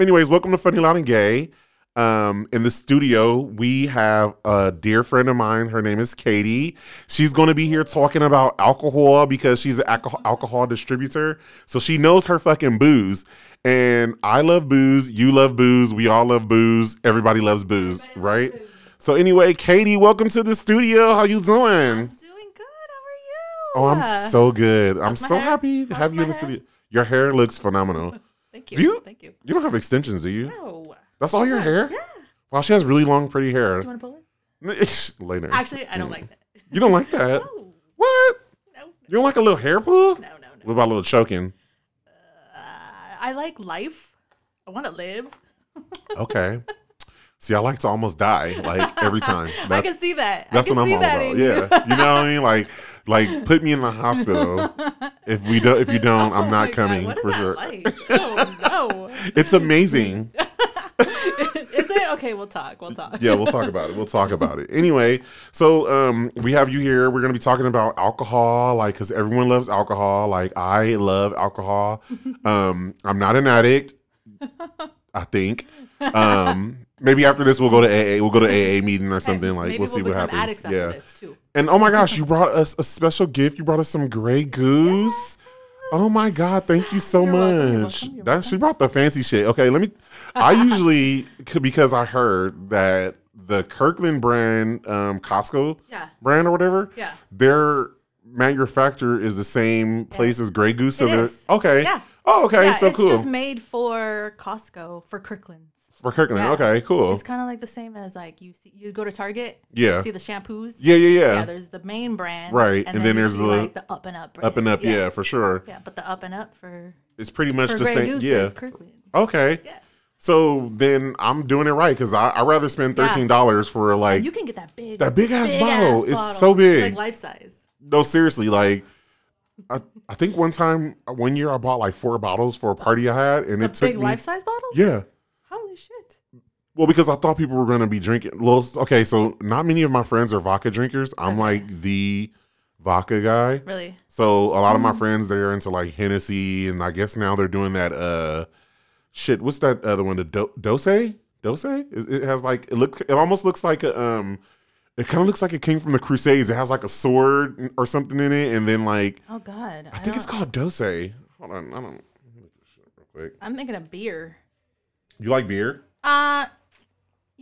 anyways, welcome to Funny Loud and Gay. Um, in the studio, we have a dear friend of mine. Her name is Katie. She's going to be here talking about alcohol because she's an alcohol, alcohol distributor. So she knows her fucking booze. And I love booze. You love booze. We all love booze. Everybody loves booze, right? So anyway, Katie, welcome to the studio. How you doing? Doing good. How are you? Oh, I'm so good. I'm so hair? happy to How's have you in the hair? studio. Your hair looks phenomenal. Thank you. Do you- Thank you. You don't have extensions, do you? No. That's all your hair? Yeah. Wow, she has really long, pretty hair. Do you want to pull it? Later. Actually, I don't like that. You don't like that? No. What? No. You don't like a little hair pull? No. No. What No. about a little choking? Uh, I like life. I want to live. Okay. See, I like to almost die like every time. I can see that. that's I can what I'm all that about. Yeah, you know what I mean? Like, like put me in the hospital. If we don't, if you don't, I'm Oh not my God, coming for sure. Like? Oh no. It's amazing. is it okay? We'll talk. We'll talk. yeah, we'll talk about it. We'll talk about it. Anyway, so um, we have you here. We're gonna be talking about alcohol, like, because everyone loves alcohol. Like, I love alcohol. Um, I'm not an addict. I think. Um, maybe after this, we'll go to AA. We'll go to AA meeting or something. Like, Maybe we'll see what happens. Yeah. this too. And oh my gosh, you brought us a special gift. You brought us some Grey Goose. Oh my god, thank you so You're welcome, you're much. welcome, you're that she brought the fancy shit. Okay, let me. I usually because I heard that the Kirkland brand, um, Costco Yeah. brand or whatever, Yeah. their manufacturer is the same place as Grey Goose. So It okay. Yeah. Oh, okay. yeah, so it's cool just made for Costco for Kirkland's. For Kirkland. yeah. Okay, cool. It's kind of like the same as like you see, you go to Target. Yeah. You see the shampoos. Yeah, yeah, yeah. Yeah, there's the main brand, Right, and then you there's the- like the up and up, brand. up and up. Yeah. for sure. yeah. But the up and up for It's pretty much the just Grey thing. Goose Yeah. Kirkland. Okay. Yeah, So then I'm doing it right because I I rather spend thirteen dollars for like you can get that big, that big ass big bottle. ass It's bottle. so big. It's like life size. no, seriously, like I I think one time one year I bought like four bottles for a party I had, and The it took big life size bottle. yeah. Well, because I thought people were gonna be drinking. Well, okay, so not many of my friends are vodka drinkers. I'm like the vodka guy. Really? So a lot of my Mm. friends they're into like Hennessy, and I guess now they're doing that. Uh, shit, what's that other one? The Do- Dose, Dose. It, it has like it looks. It almost looks like a um. It kind of looks like it came from the Crusades. It has like a sword or something in it, and then like Oh God! I think it's called Dose. Hold on, I don't. let me look this shit Real quick. I'm thinking of beer. You like beer? Uh,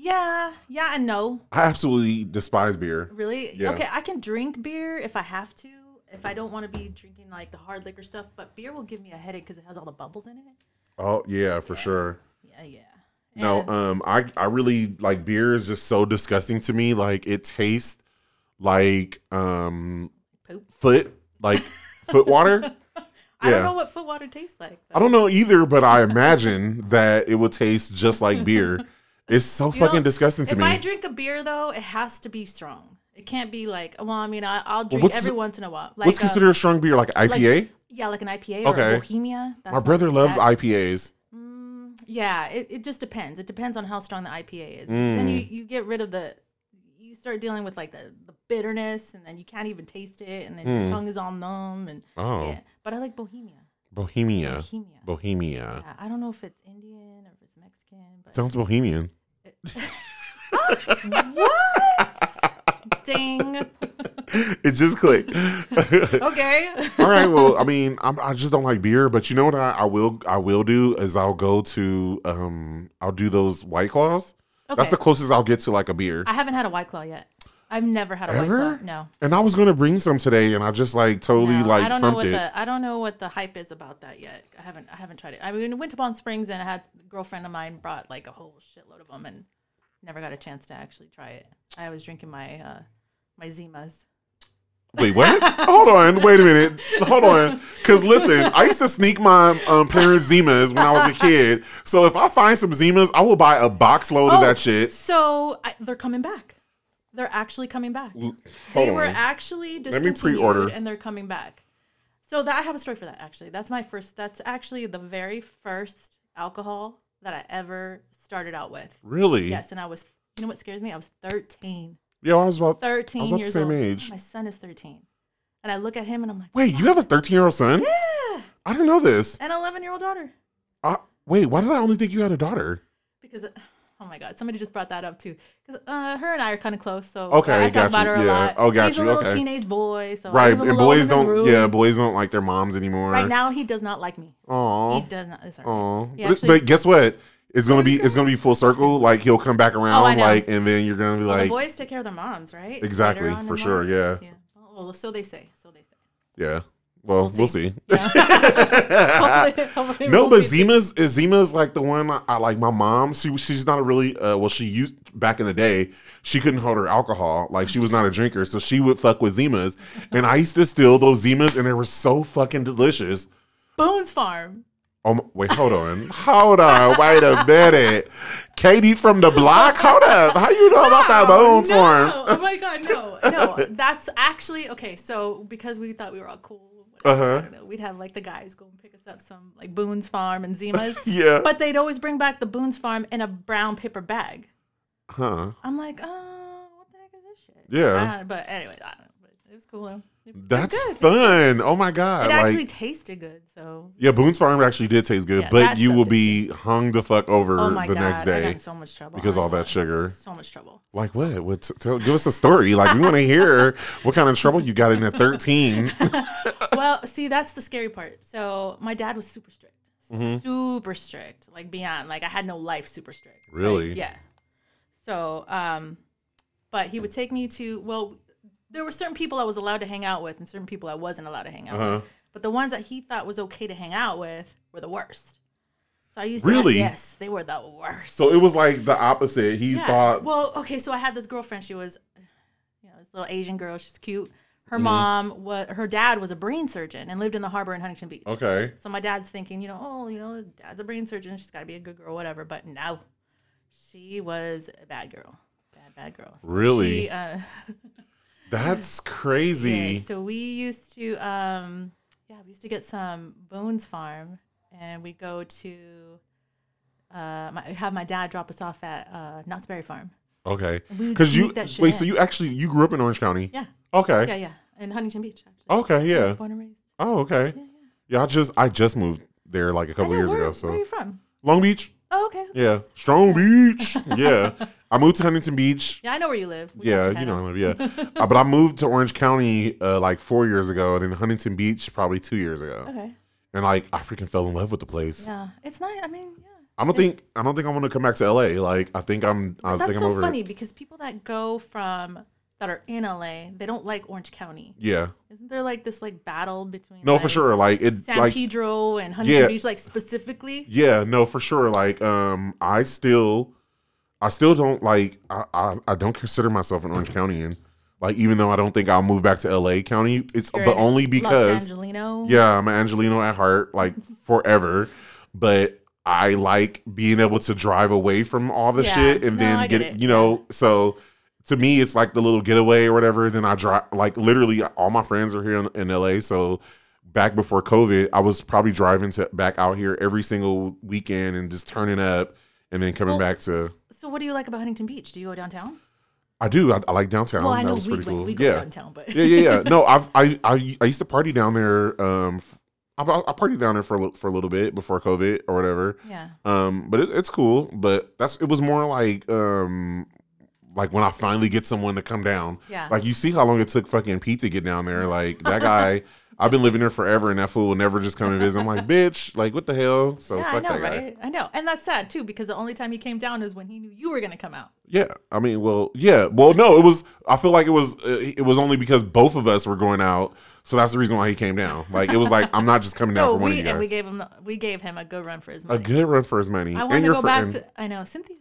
yeah, yeah, and no. I absolutely despise beer. Really? Yeah. Okay, I can drink beer if I have to. If I don't want to be drinking like the hard liquor stuff, but beer will give me a headache because it has all the bubbles in it. Oh yeah, for sure. Yeah, yeah. No, um, I I really like beer is just so disgusting to me. Like it tastes like um Poop. foot, like foot water. I don't know what foot water tastes like. I don't know either, but I imagine that it would taste just like beer. It's so You fucking know, disgusting to if me. If I drink a beer though, it has to be strong. It can't be like, well, I mean, I, I'll drink what's- every once in a while. Like, What's uh, considered a strong beer? Like IPA? yeah, like an IPA Okay. or a Bohemia. That's My brother loves bad. IPAs. Mm, yeah, it, it just depends. It depends on how strong the IPA is. Then you, Mm. you get rid of the, you start dealing with like the, the bitterness, and then you can't even taste it, and then Mm. your tongue is all numb. And Oh, yeah, but I like Bohemia. Bohemia. Bohemia. Bohemia. Yeah, I don't know if it's Indian or Mexican, but Sounds Bohemian. what? Ding. it just clicked. Okay. All right. Well, I mean, I'm, I just don't like beer, but you know what I, I will I will do is I'll go to um I'll do those White Claws. Okay. That's the closest I'll get to like a beer. I haven't had a white claw yet. I've never had a Ever? white claw. No. And I was gonna bring some today, and I just like totally No, like I don't know what it. the I don't know what the hype is about that yet. I haven't I haven't tried it. I mean, we went to Palm Springs and I had a girlfriend of mine brought like a whole shitload of them and never got a chance to actually try it. I was drinking my uh my Zimas. Wait, what? Hold on, wait a minute. Hold on, because listen, I used to sneak my um, parents' Zimas when I was a kid. So if I find some Zimas, I will buy a box load of Oh, that shit. So I, they're coming back. They're actually coming back. Hold they were on. actually me discontinued pre-order. and they're coming back. So that I have a story for that actually. That's my first that's actually the very first alcohol that I ever started out with. Really? Yes, and I was you know what scares me? I was 13. Yeah, I was about. 13 I was about the same old. age. My son is 13. And I look at him and I'm like, Wait, you have a 13 year old son? "Yeah." I didn't know this. And an 11 year old daughter. I, Wait, why did I only think you had a daughter? because oh my god, somebody just brought that up too. Because uh, her and I are kind of close, so Okay, I talk got about you, her a yeah. lot. Oh, got He's you, a little okay. teenage boy, so Right, and boys don't. Yeah, boys don't like their moms anymore. Right now, he does not like me. Aw. He does not. It's all right. Aw. He But, but guess what? It's gonna be it's gonna be full circle. Like he'll come back around, Oh, like, and then you're gonna be Well, like, the boys take care of their moms, right? Exactly, Later on in for sure, yeah. Yeah. Well, so they say. So they say. yeah. Well, we'll see. Yeah. hopefully, hopefully no, we'll but Zima's is Zima's like the one I, I like. My mom, she she's not a really uh, well. She used back in the day, she couldn't hold her alcohol. Like she was not a drinker, so she would fuck with Zimas, and I used to steal those Zimas, and they were so fucking delicious. Boone's Farm. Oh my, wait, hold on, hold on, wait a minute. Katie from the block, hold up. How you know about that Boone's no. farm? Oh my god, no, no. That's actually okay. So because we thought we were all cool, Uh-huh. I don't know. We'd have like the guys go and pick us up some like Boone's Farm and Zima's. Yeah. But they'd always bring back the Boone's Farm in a brown paper bag. Huh. I'm like, oh, what the heck is this shit? Yeah. Uh, but anyway, I don't know. But it was cool. though. That's fun. Oh my god. It like actually tasted good. So Yeah, Boone's Farm actually did taste good, Yeah, but you will be hung the fuck over oh the god, next day so much trouble because all that sugar. So much trouble. Like what? What? t- Tell, give us a story. Like we want to hear what kind of trouble you got in at thirteen. well, see, that's the scary part. So my dad was super strict, Mm-hmm. super strict, like beyond. Like I had no life, super strict. Really? yeah. So, um, but he would take me to. Well, there were certain people I was allowed to hang out with, and certain people I wasn't allowed to hang out Uh-huh. with. But the ones that he thought was okay to hang out with were the worst. So I used Really? to. yes, they were the worst. So it was like the opposite. He Yeah. thought, Well, okay, so I had this girlfriend. She was, you know, this little Asian girl. She's cute. Her Mm-hmm. mom, what her dad was a brain surgeon and lived in the harbor in Huntington Beach. okay, So my dad's thinking, you know, oh, you know, dad's a brain surgeon. She's got to be a good girl, whatever. But no, she was a bad girl, bad bad girl. So Really? She, uh, that's yeah, crazy. so we used to, um, yeah, we used to get some Boone's Farm, and we go to. Uh, my, have my dad drop us off at uh, Knott's Berry Farm. Okay, because you wait. in. So you actually you grew up in Orange County? Yeah. Okay. Yeah, yeah. In Huntington Beach, actually. Okay. Yeah. Born and raised. Oh, okay. Yeah, yeah. Yeah, I just I just moved there like a couple years where, ago. Where are So you from? Long Beach. Oh, okay. Yeah, Strong Beach. Yeah, I moved to Huntington Beach. Yeah, I know where you live. We Yeah, you know, it. yeah. uh, but I moved to Orange County uh, like four years ago, and then Huntington Beach probably two years ago. Okay. And like, I freaking fell in love with the place. Yeah, it's nice. I mean, yeah. I don't think I don't think I want to come back to LA. Like, I think I'm. I That's think I'm so over funny it. because people that go from that are in LA, they don't like Orange County. Yeah. Isn't there like this like battle between No, for sure. Like it's San like Pedro and Huntington Yeah. Beach, like specifically? yeah, no, for sure. Like, um, I still, I still don't like. I I, I don't consider myself an Orange County, Like, even though I don't think I'll move back to LA County, it's You're but only Los because Angelino. Yeah, I'm an Angelino at heart, like forever. But I like being able to drive away from all the Yeah. shit and No, then get it. you know, so to me it's like the little getaway or whatever. Then I drive like literally all my friends are here in, in LA. So back before COVID, I was probably driving to back out here every single weekend and just turning up and then coming Well, back to So what do you like about Huntington Beach? Do you go downtown? I do. I, I like downtown. well, I that know we pretty cool. we go yeah. downtown, but yeah, yeah, yeah. No, I've I, I I used to party down there. Um, I partied down there for a, for a little bit before COVID or whatever. yeah. Um, but it, it's cool. But that's it was more like um, like when I finally get someone to come down. Yeah. Like you see how long it took fucking Pete to get down there. Like that guy. I've been living there forever, and that fool will never just come and visit. I'm like, bitch, like what the hell? So yeah, I fuck know, that guy. right? I know. And that's sad too, because the only time he came down is when he knew you were gonna come out. Yeah, I mean, well, yeah, well, no, it was. I feel like it was. Uh, it was only because both of us were going out, so that's the reason why he came down. Like it was like I'm not just coming down No, for one we of you and we gave him we gave him a good run for his money. A good run for his money. I want to go back to I know Cynthia.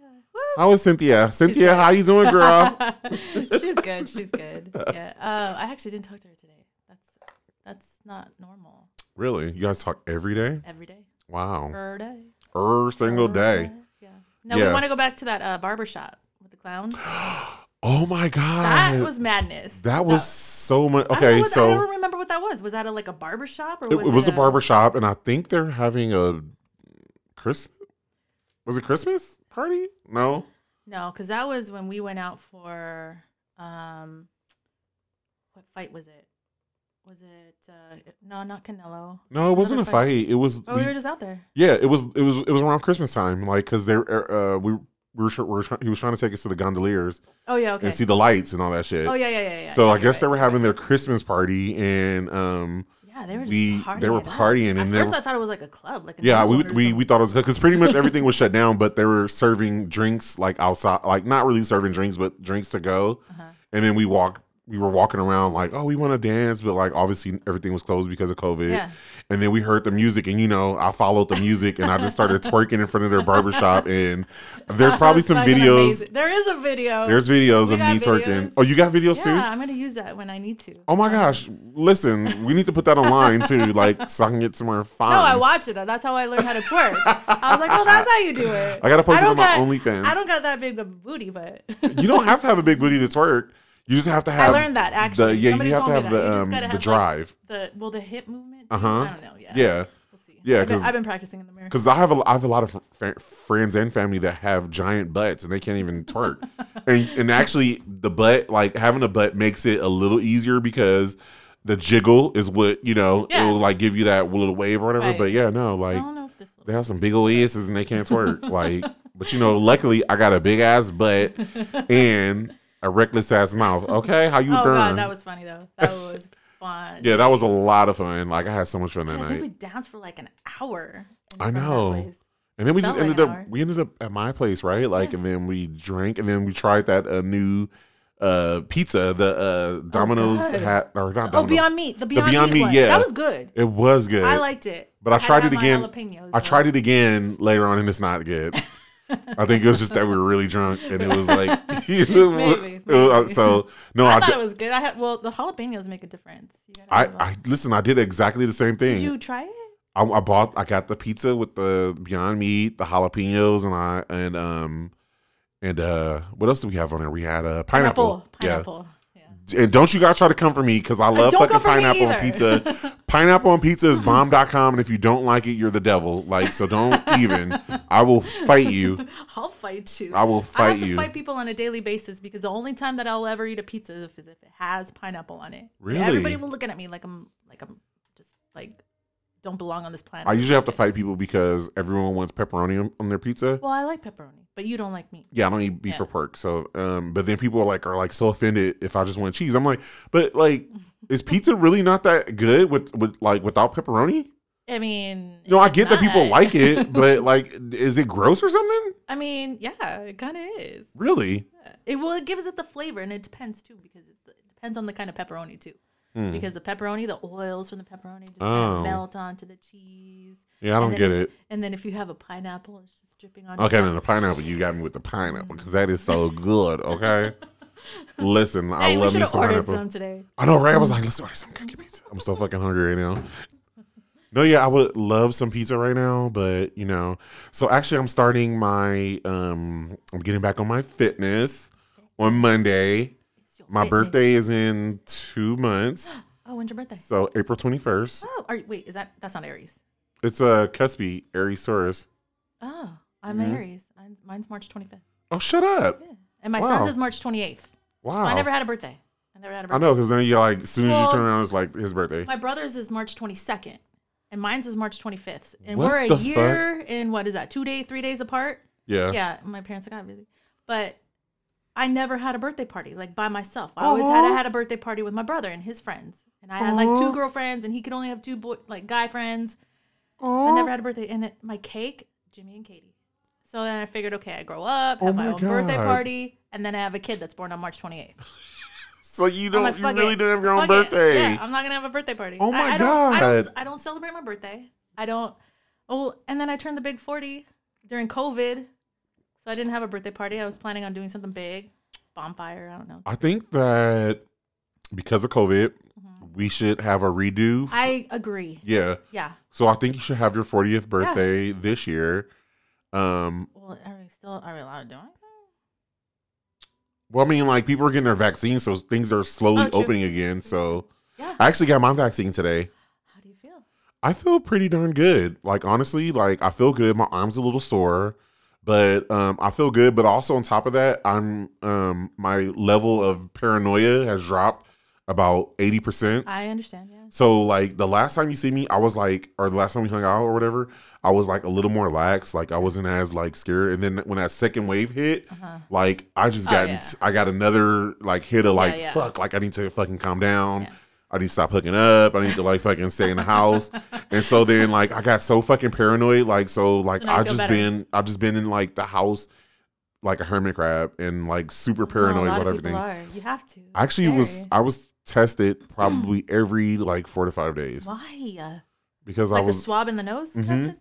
How is Cynthia? Cynthia, how you doing, girl? she's good. She's good. Yeah. Uh, I actually didn't talk to her today. That's that's not normal. really? You guys talk every day? Every day, Wow, per day, every single day. Yeah. No, Yeah. we want to go back to that uh, barber shop with the clown. Oh my god, That was madness. that was so much. I Okay, what- I don't remember what that was. Was that a, like a barber shop or it, was it was it a barber shop, and I think they're having a Christmas. Was it Christmas party? No. No, because that was when we went out for um, what fight was it? Was it? Uh, no, not Canelo. No, it wasn't a fight. fight. It was Oh, we were just out there. yeah. It was it was it was around Christmas time, like because they uh we we were, tr- we were try- he was trying to take us to the gondoliers Oh yeah, okay. and see the lights and all that shit. oh yeah, yeah, yeah, yeah. so yeah, I you're guess they were having right. their Christmas party and um Yeah, they were just we- partying. they were partying At and they first, were- I thought it was like a club, like a yeah we we, we thought it was because pretty much everything was shut down, but they were serving drinks like outside, like not really serving drinks, but drinks to go. Uh-huh. And then we walked. We were walking around like, oh, we want to dance, but like obviously everything was closed because of COVID. Yeah. And then we heard the music, and you know, I followed the music, and I just started twerking in front of their barbershop. And there's probably some videos. amazing. There is a video. There's videos We of me twerking. Oh, you got videos yeah, too? Yeah, I'm gonna use that when I need to. Oh my gosh! Listen, we need to put that online too, like so I can get some more fines. No, I watch it. That's how I learned how to twerk. I was like, oh, that's how you do it. I gotta post it on my OnlyFans. I don't got that big of a booty, but You don't have to have a big booty to twerk. You just have to have. I learned that actually. The, yeah, Somebody you have to have the that. You just um, the have, like, drive. the well, the hip movement. Uh-huh. I don't know. Yeah. yeah, We'll see. Yeah, I've been, I've been practicing in the mirror. because I have a I have a lot of fa- friends and family that have giant butts and they can't even twerk. and and actually, the butt like having a butt makes it a little easier because the jiggle is what you know Yeah. it'll like give you that little wave or whatever. Right. But yeah, no, I like don't know if this. they have some big old asses and they can't twerk. like, but you know, luckily I got a big ass butt and a reckless ass mouth. Okay, how you Oh doing? god, that was funny though. That was fun. yeah, that was a lot of fun. Like I had so much fun that I night. we danced for like an hour. I front of that know. And then we just like ended up we ended up at my place, right? Like and then we drank and then we tried that uh, new uh pizza, the uh Domino's God. hat or not Oh, Beyond Meat. The Beyond, Beyond Meat, Meat, yeah. That was good. It was good. I liked it. But I had tried it again. I tried it again later on and it's not good. I think it was just that we were really drunk and it was like Maybe, it was- so no, I, I, thought did, it was good. I had well, the jalapenos make a difference. I, a- I listen. I did exactly the same thing. did you try it? I, I bought I got the pizza with the Beyond Meat, the jalapenos, and I and um and uh what else do we have on there? We had uh pineapple. Pineapple. Yeah. Yeah. And don't you guys try to come for me because I love fucking come for me pineapple on pizza. pineapple on pizza is bomb.com and if you don't like it, you're the devil. Like so don't even. I will fight you. I'll fight you. I will I fight have to you. fight people on a daily basis because the only time that I'll ever eat a pizza is if it has pineapple on it. Really? Everybody will look at me like I'm like I'm just like don't belong on this planet. I usually have to fight people because everyone wants pepperoni on, on their pizza. Well, I like pepperoni, but you don't like meat. Yeah, I don't eat beef Yeah. or pork. So, um, but then people are like are like so offended if I just want cheese. I'm like, but like, is pizza really not that good with with like without pepperoni? I mean, No, I it's get that people not. like it, but like, is it gross or something? I mean, yeah, it kind of is. Really? Yeah. It well, it gives it the flavor, and it depends too because it, it depends on the kind of pepperoni too. Hmm. Because the pepperoni, the oils from the pepperoni just Oh. kind of melt onto the cheese, Yeah, I don't get it. and then if you have a pineapple, it's just dripping on. Okay, then the pineapple, you got me with the pineapple because that is so good. Okay, listen, I Hey, we love should me have some ordered pineapple. some today. I know, right? I was like, let's order some cookie pizza. I'm so fucking hungry right now. No, yeah, I would love some pizza right now, but you know, so actually, I'm starting my, um, I'm getting back on my fitness on Monday. My birthday is in two months, Oh, when's your birthday? so April 21st. Oh, are, wait, is that that's not Aries? It's a Cuspy Aries Taurus. Oh, I'm Mhm. Aries. Mine's, March 25th. Oh, shut up! Yeah, and my Wow. son's is March 28th. Wow, I never had a birthday. I never had a birthday. I know because then you like as soon as Well, you turn around, it's like his birthday. My brother's is March 22nd, and mine's is March 25th, and What we're a the fuck? year and what is that? Two day, three days apart. Yeah. Yeah, my parents got busy, but I never had a birthday party like by myself. I always had I had a birthday party with my brother and his friends, and I had like two girlfriends, and he could only have two boy like guy friends. So I never had a birthday, and it, my cake, Jimmy and Katie. So then I figured, okay, I grow up, oh have Oh my, my own birthday party, and then I have a kid that's born on March 28th. So you don't, like, you really it. don't have your own it. birthday. Yeah, I'm not gonna have a birthday party. Oh my I, I don't, I don't, God. I don't celebrate my birthday. I don't. Oh, and then I turned the big forty during COVID, so I didn't have a birthday party. I was planning on doing something big, bonfire. I don't know. I think that because of COVID, we should have a redo. Mm-hmm. I agree. yeah. Yeah. So I think you should have your 40th birthday this year. Um, Well, are we still are we allowed to do it? well, I mean, like people are getting their vaccines, so things are slowly Oh, opening again. So Yeah. I actually got my vaccine today. How do you feel? I feel pretty darn good. Like honestly, like I feel good. My arm's a little sore, but um, I feel good. But also on top of that, I'm um, my level of paranoia has dropped about eighty percent. I understand. Yeah. So like the last time you see me, I was like, or the last time we hung out or whatever, I was like a little more lax. Like I wasn't as like scared. And then when that second wave hit, Uh-huh. like I just Oh, got, yeah. I got another like hit of like, yeah. fuck, like I need to fucking calm down. I need to stop hooking up. I need to like fucking stay in the house. and so then like I got so fucking paranoid. Like so like So I feel just better. been I just been in like the house like a hermit crab and like super No, paranoid a lot about everything. are. You have to. I actually was I was tested probably every like four to five days Why? Because I was the swab in the nose Mhm. tested?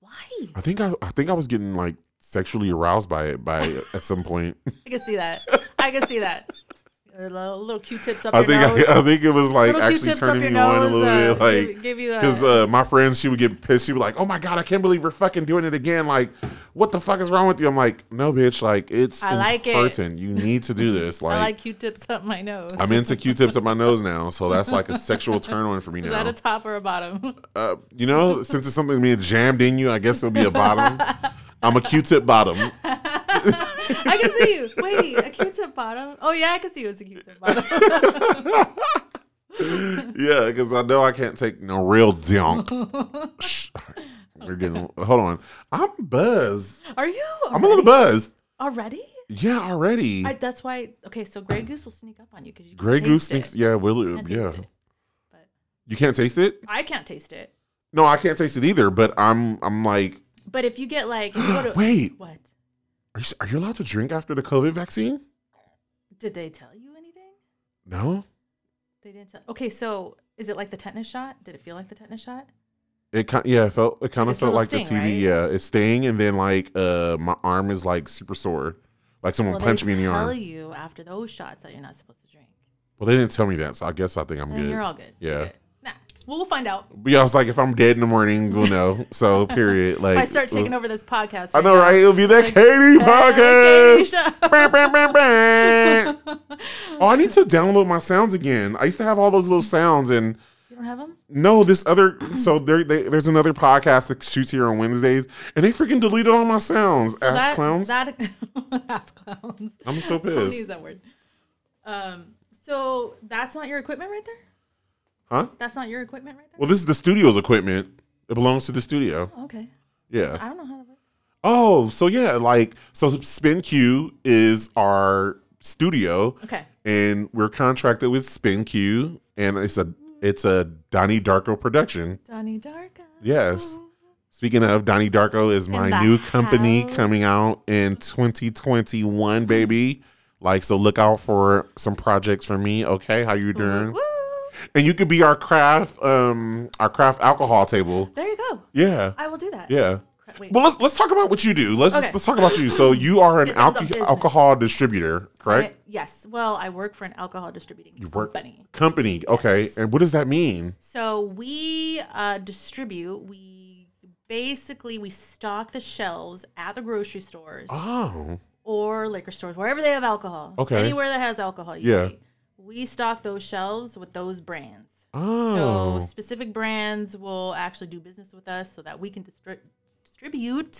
Why? I think I I think I was getting like sexually aroused by it by at some point. I can see that. I can see that. A little, little Q-tips up I think nose. I, I think it was like little actually turning your me on a little uh, bit like give, give you a, Because uh, my friends, she would get pissed. She would like, "Oh my god, I can't believe we're fucking doing it again! Like, what the fuck is wrong with you?" I'm like, "No, bitch. Like, it's I like it. important. You need to do this. Like, I Like, like Q-tips up my nose. I'm into Q-tips up my nose now, so that's like a sexual turn on for me Is now. Is that a top or a bottom? uh, you know, since it's something being jammed in you, I guess it'll be a bottom. I'm a Q-tip bottom. I can see you. Wait, a Q-tip bottom? Oh yeah, I can see you as a Q-tip bottom. yeah, because I know I can't take no real dunk. Shh. We're getting. Hold on. I'm buzzed. Are you? I'm a little buzzed. Already? Yeah, already. I, that's why. Okay, so Grey Goose will sneak up on you because you. Grey Goose it. Yeah, will Yeah. it. But You can't taste it. I can't taste it. No, I can't taste it either. But I'm. I'm like. But if you get like, you go to, Wait. what? Are you, are you allowed to drink after the COVID vaccine? Did they tell you anything? No. They didn't tell. Okay, so is it like the tetanus shot? Did it feel like the tetanus shot? It kind. Yeah, it felt. It kind of It's a felt little like sting, the TB. right? Yeah, it's sting, and then like uh, my arm is like super sore. Like someone Well, punched they me in the tell arm. you after those shots that you're not supposed to drink. Well, they didn't tell me that, so I guess I think I'm Then good. you're all good. You're Yeah. good. We'll find out. But yeah, I was like, if I'm dead in the morning, we'll know. So period. Like if I start taking over this podcast, I know, now. right? It'll be that Like, Katie podcast. Katie, Bam, bam, bam, bam. oh, I need to download my sounds again. I used to have all those little sounds, and You don't have them? no, this other. So there, they, there's another podcast that shoots here on Wednesdays, and they freaking deleted all my sounds. Ass that, clowns. That ass clowns. I'm so I'm use that word. Um. So that's not your equipment right there. Huh? That's not your equipment right there. Well, this is the studio's equipment. It belongs to the studio. Oh, okay. Yeah. I don't know how that works. Oh, so yeah, like so Spin Q is our studio Okay. and we're contracted with Spin Q and it's a it's a Donnie Darko production. Donnie Darko. Yes. Speaking of Donnie Darko is my new company house. coming out in 2021, baby. Like so look out for some projects from me, okay? How you doing? Woo. And you could be our craft um our craft alcohol table. There you go. Yeah. I will do that. Yeah. Wait. Well, let's let's talk about what you do. Let's Okay. let's talk about you. So you are an alco- alcohol distributor, correct? I- yes. Well, I work for an alcohol distributing work- company. Company. Okay. Yes. And what does that mean? So we uh, distribute. We basically we stock the shelves at the grocery stores Oh. or liquor stores, wherever they have alcohol. Okay. Anywhere that has alcohol. Yeah. We stock those shelves with those brands. Oh. So specific brands will actually do business with us so that we can distri- distribute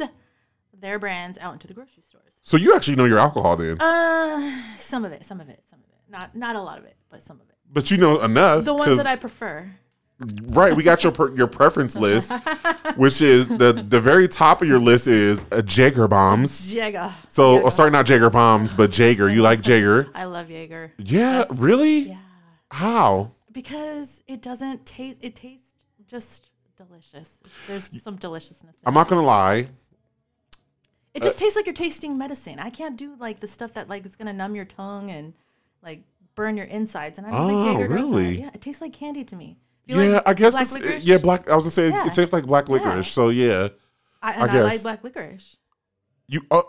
their brands out into the grocery stores. So you actually know your alcohol then, Uh, some of it, some of it, some of it. Not not a lot of it, but some of it. but you know enough. The ones that I prefer. Right. We got your per- your preference list, which is the the very top of your list is uh, Jager bombs. Jaeger. So Jaeger. oh, sorry, not Jager bombs, but Jager. You like Jager? I love Jaeger. Yeah. That's- really? Yeah. How? Because it doesn't taste it tastes just delicious. There's some deliciousness in I'm not gonna lie. It just tastes like you're tasting medicine. I can't do like the stuff that like is gonna numb your tongue and like burn your insides. And I don't Oh, think Jaeger really? Yeah, it tastes like candy to me. Yeah, like I guess black it's, licorice? yeah, black. I was gonna say Yeah. it tastes like black licorice. Yeah. So yeah, I, I and I, like guess. black licorice. you. Uh,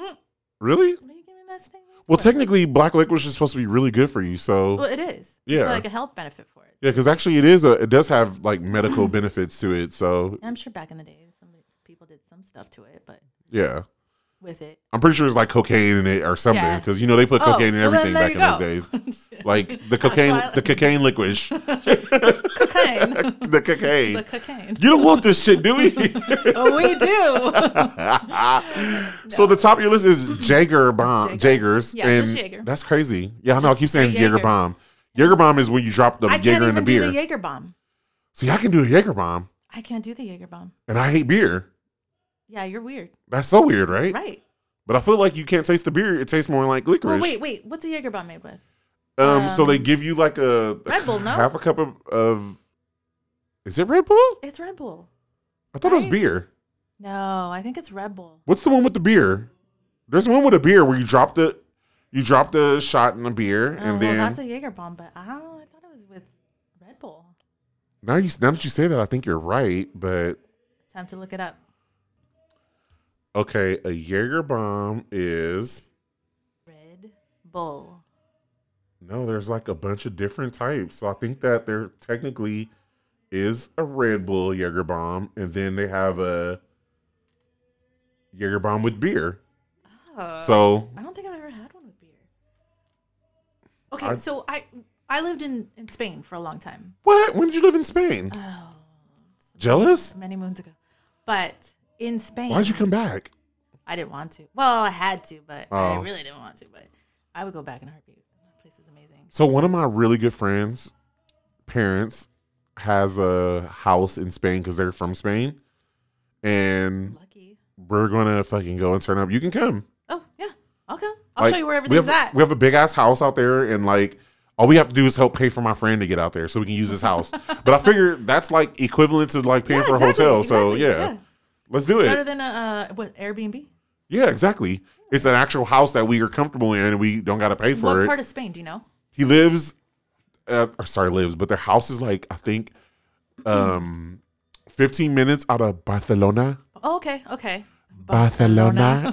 Mm. really? What are you giving that statement? Well, technically, black licorice is supposed to be really good for you. So well, it is. Yeah. it's like a health benefit for it. yeah, because actually, it is a. It does have like medical benefits to it. So I'm sure back in the day, some people did some stuff to it, but yeah, with it, I'm pretty sure it's like cocaine in it or something. Yeah. Because you know they put Oh, cocaine in everything there back in those days. Like the cocaine, the cocaine licorice, cocaine, the cocaine. the cocaine. You don't want this shit, do we? oh, we do. So the top of your list is Jager bomb. Jaegers, Yeah, and just Jaeger. that's crazy. Yeah, I know. I keep saying Jaeger. bomb. Jaeger bomb is when you drop the I can't Jaeger in the beer. do the Jaeger bomb. See, I can do a Jaeger bomb, I can't do the Jaeger bomb. and I hate beer. Yeah, you're weird. That's so weird, right? Right. But I feel like you can't taste the beer. It tastes more like licorice. Well, wait, wait. What's a Jaeger bomb made with? Um, so Um, they give you like a, a Red Bull, no? half a cup of, of. Is it Red Bull? It's Red Bull. I thought it was beer. No, I think it's Red Bull. What's the one with the beer? There's one with a beer where you drop the, you drop the shot in the beer, Oh, and well, then that's a Jaeger bomb, but I don't. I thought it was with Red Bull. now you now that you say that, I think you're right. But Time to look it up. Okay, a Jaeger bomb is Red Bull. no. There's like a bunch of different types. So I think that there technically is a Red Bull Jaeger bomb, and then they have a Jaeger bomb with beer. Oh. So I don't think I've ever had one with beer. Okay, I- so I I lived in in Spain for a long time. what? When did you live in Spain? Oh, Jealous? many moons ago. But in Spain, Why'd you come back? I didn't want to. Well, I had to, but I Oh. really didn't want to. But I would go back in a heartbeat. That place is amazing. So one of my really good friends' parents has a house in Spain because they're from Spain, and Lucky. we're gonna fucking go and turn up. You can come. Oh yeah, I'll come. I'll Like, show you where we everything's have, at. We have a big ass house out there, and like all we have to do is help pay for my friend to get out there so we can use his house. but I figure that's like equivalent to like paying Yeah, for exactly, a hotel. So yeah, yeah. Let's do it. Better than a uh, what Airbnb? Yeah, exactly. It's an actual house that we are comfortable in, and we don't got to pay for it. What it. part of Spain do you know? he lives uh, or sorry lives but their house is like i think um 15 minutes out of barcelona Oh, okay, okay. barcelona,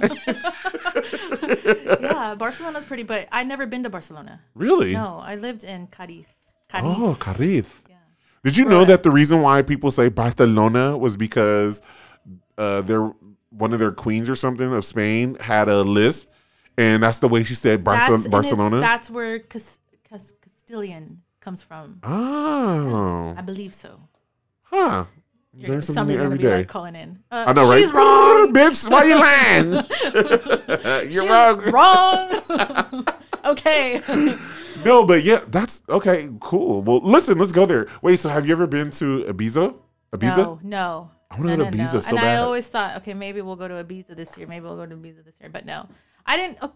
yeah, Barcelona's pretty, but I've never been to Barcelona. really No, I lived in Cadiz. Cadiz. oh cadiz Yeah. did you know that the reason why people say barcelona was because uh their one of their queens or something of spain had a lisp and that's the way she said That's, barcelona That's where Cas- Cas- Castilian comes from. oh I believe so. huh You're- Learn something Somebody's new gonna be day like calling in. Uh, I know, right? She's wrong. bitch. Why you lying? You're She's wrong. wrong. okay. No, but yeah, that's okay. Cool. Well, listen, let's go there. Wait, so have you ever been to Ibiza? Ibiza? No, no. I wanna no, go to no, Ibiza no. so and I always thought, okay, maybe we'll go to Ibiza this year. Maybe we'll go to Ibiza this year. But no, I didn't. Oh,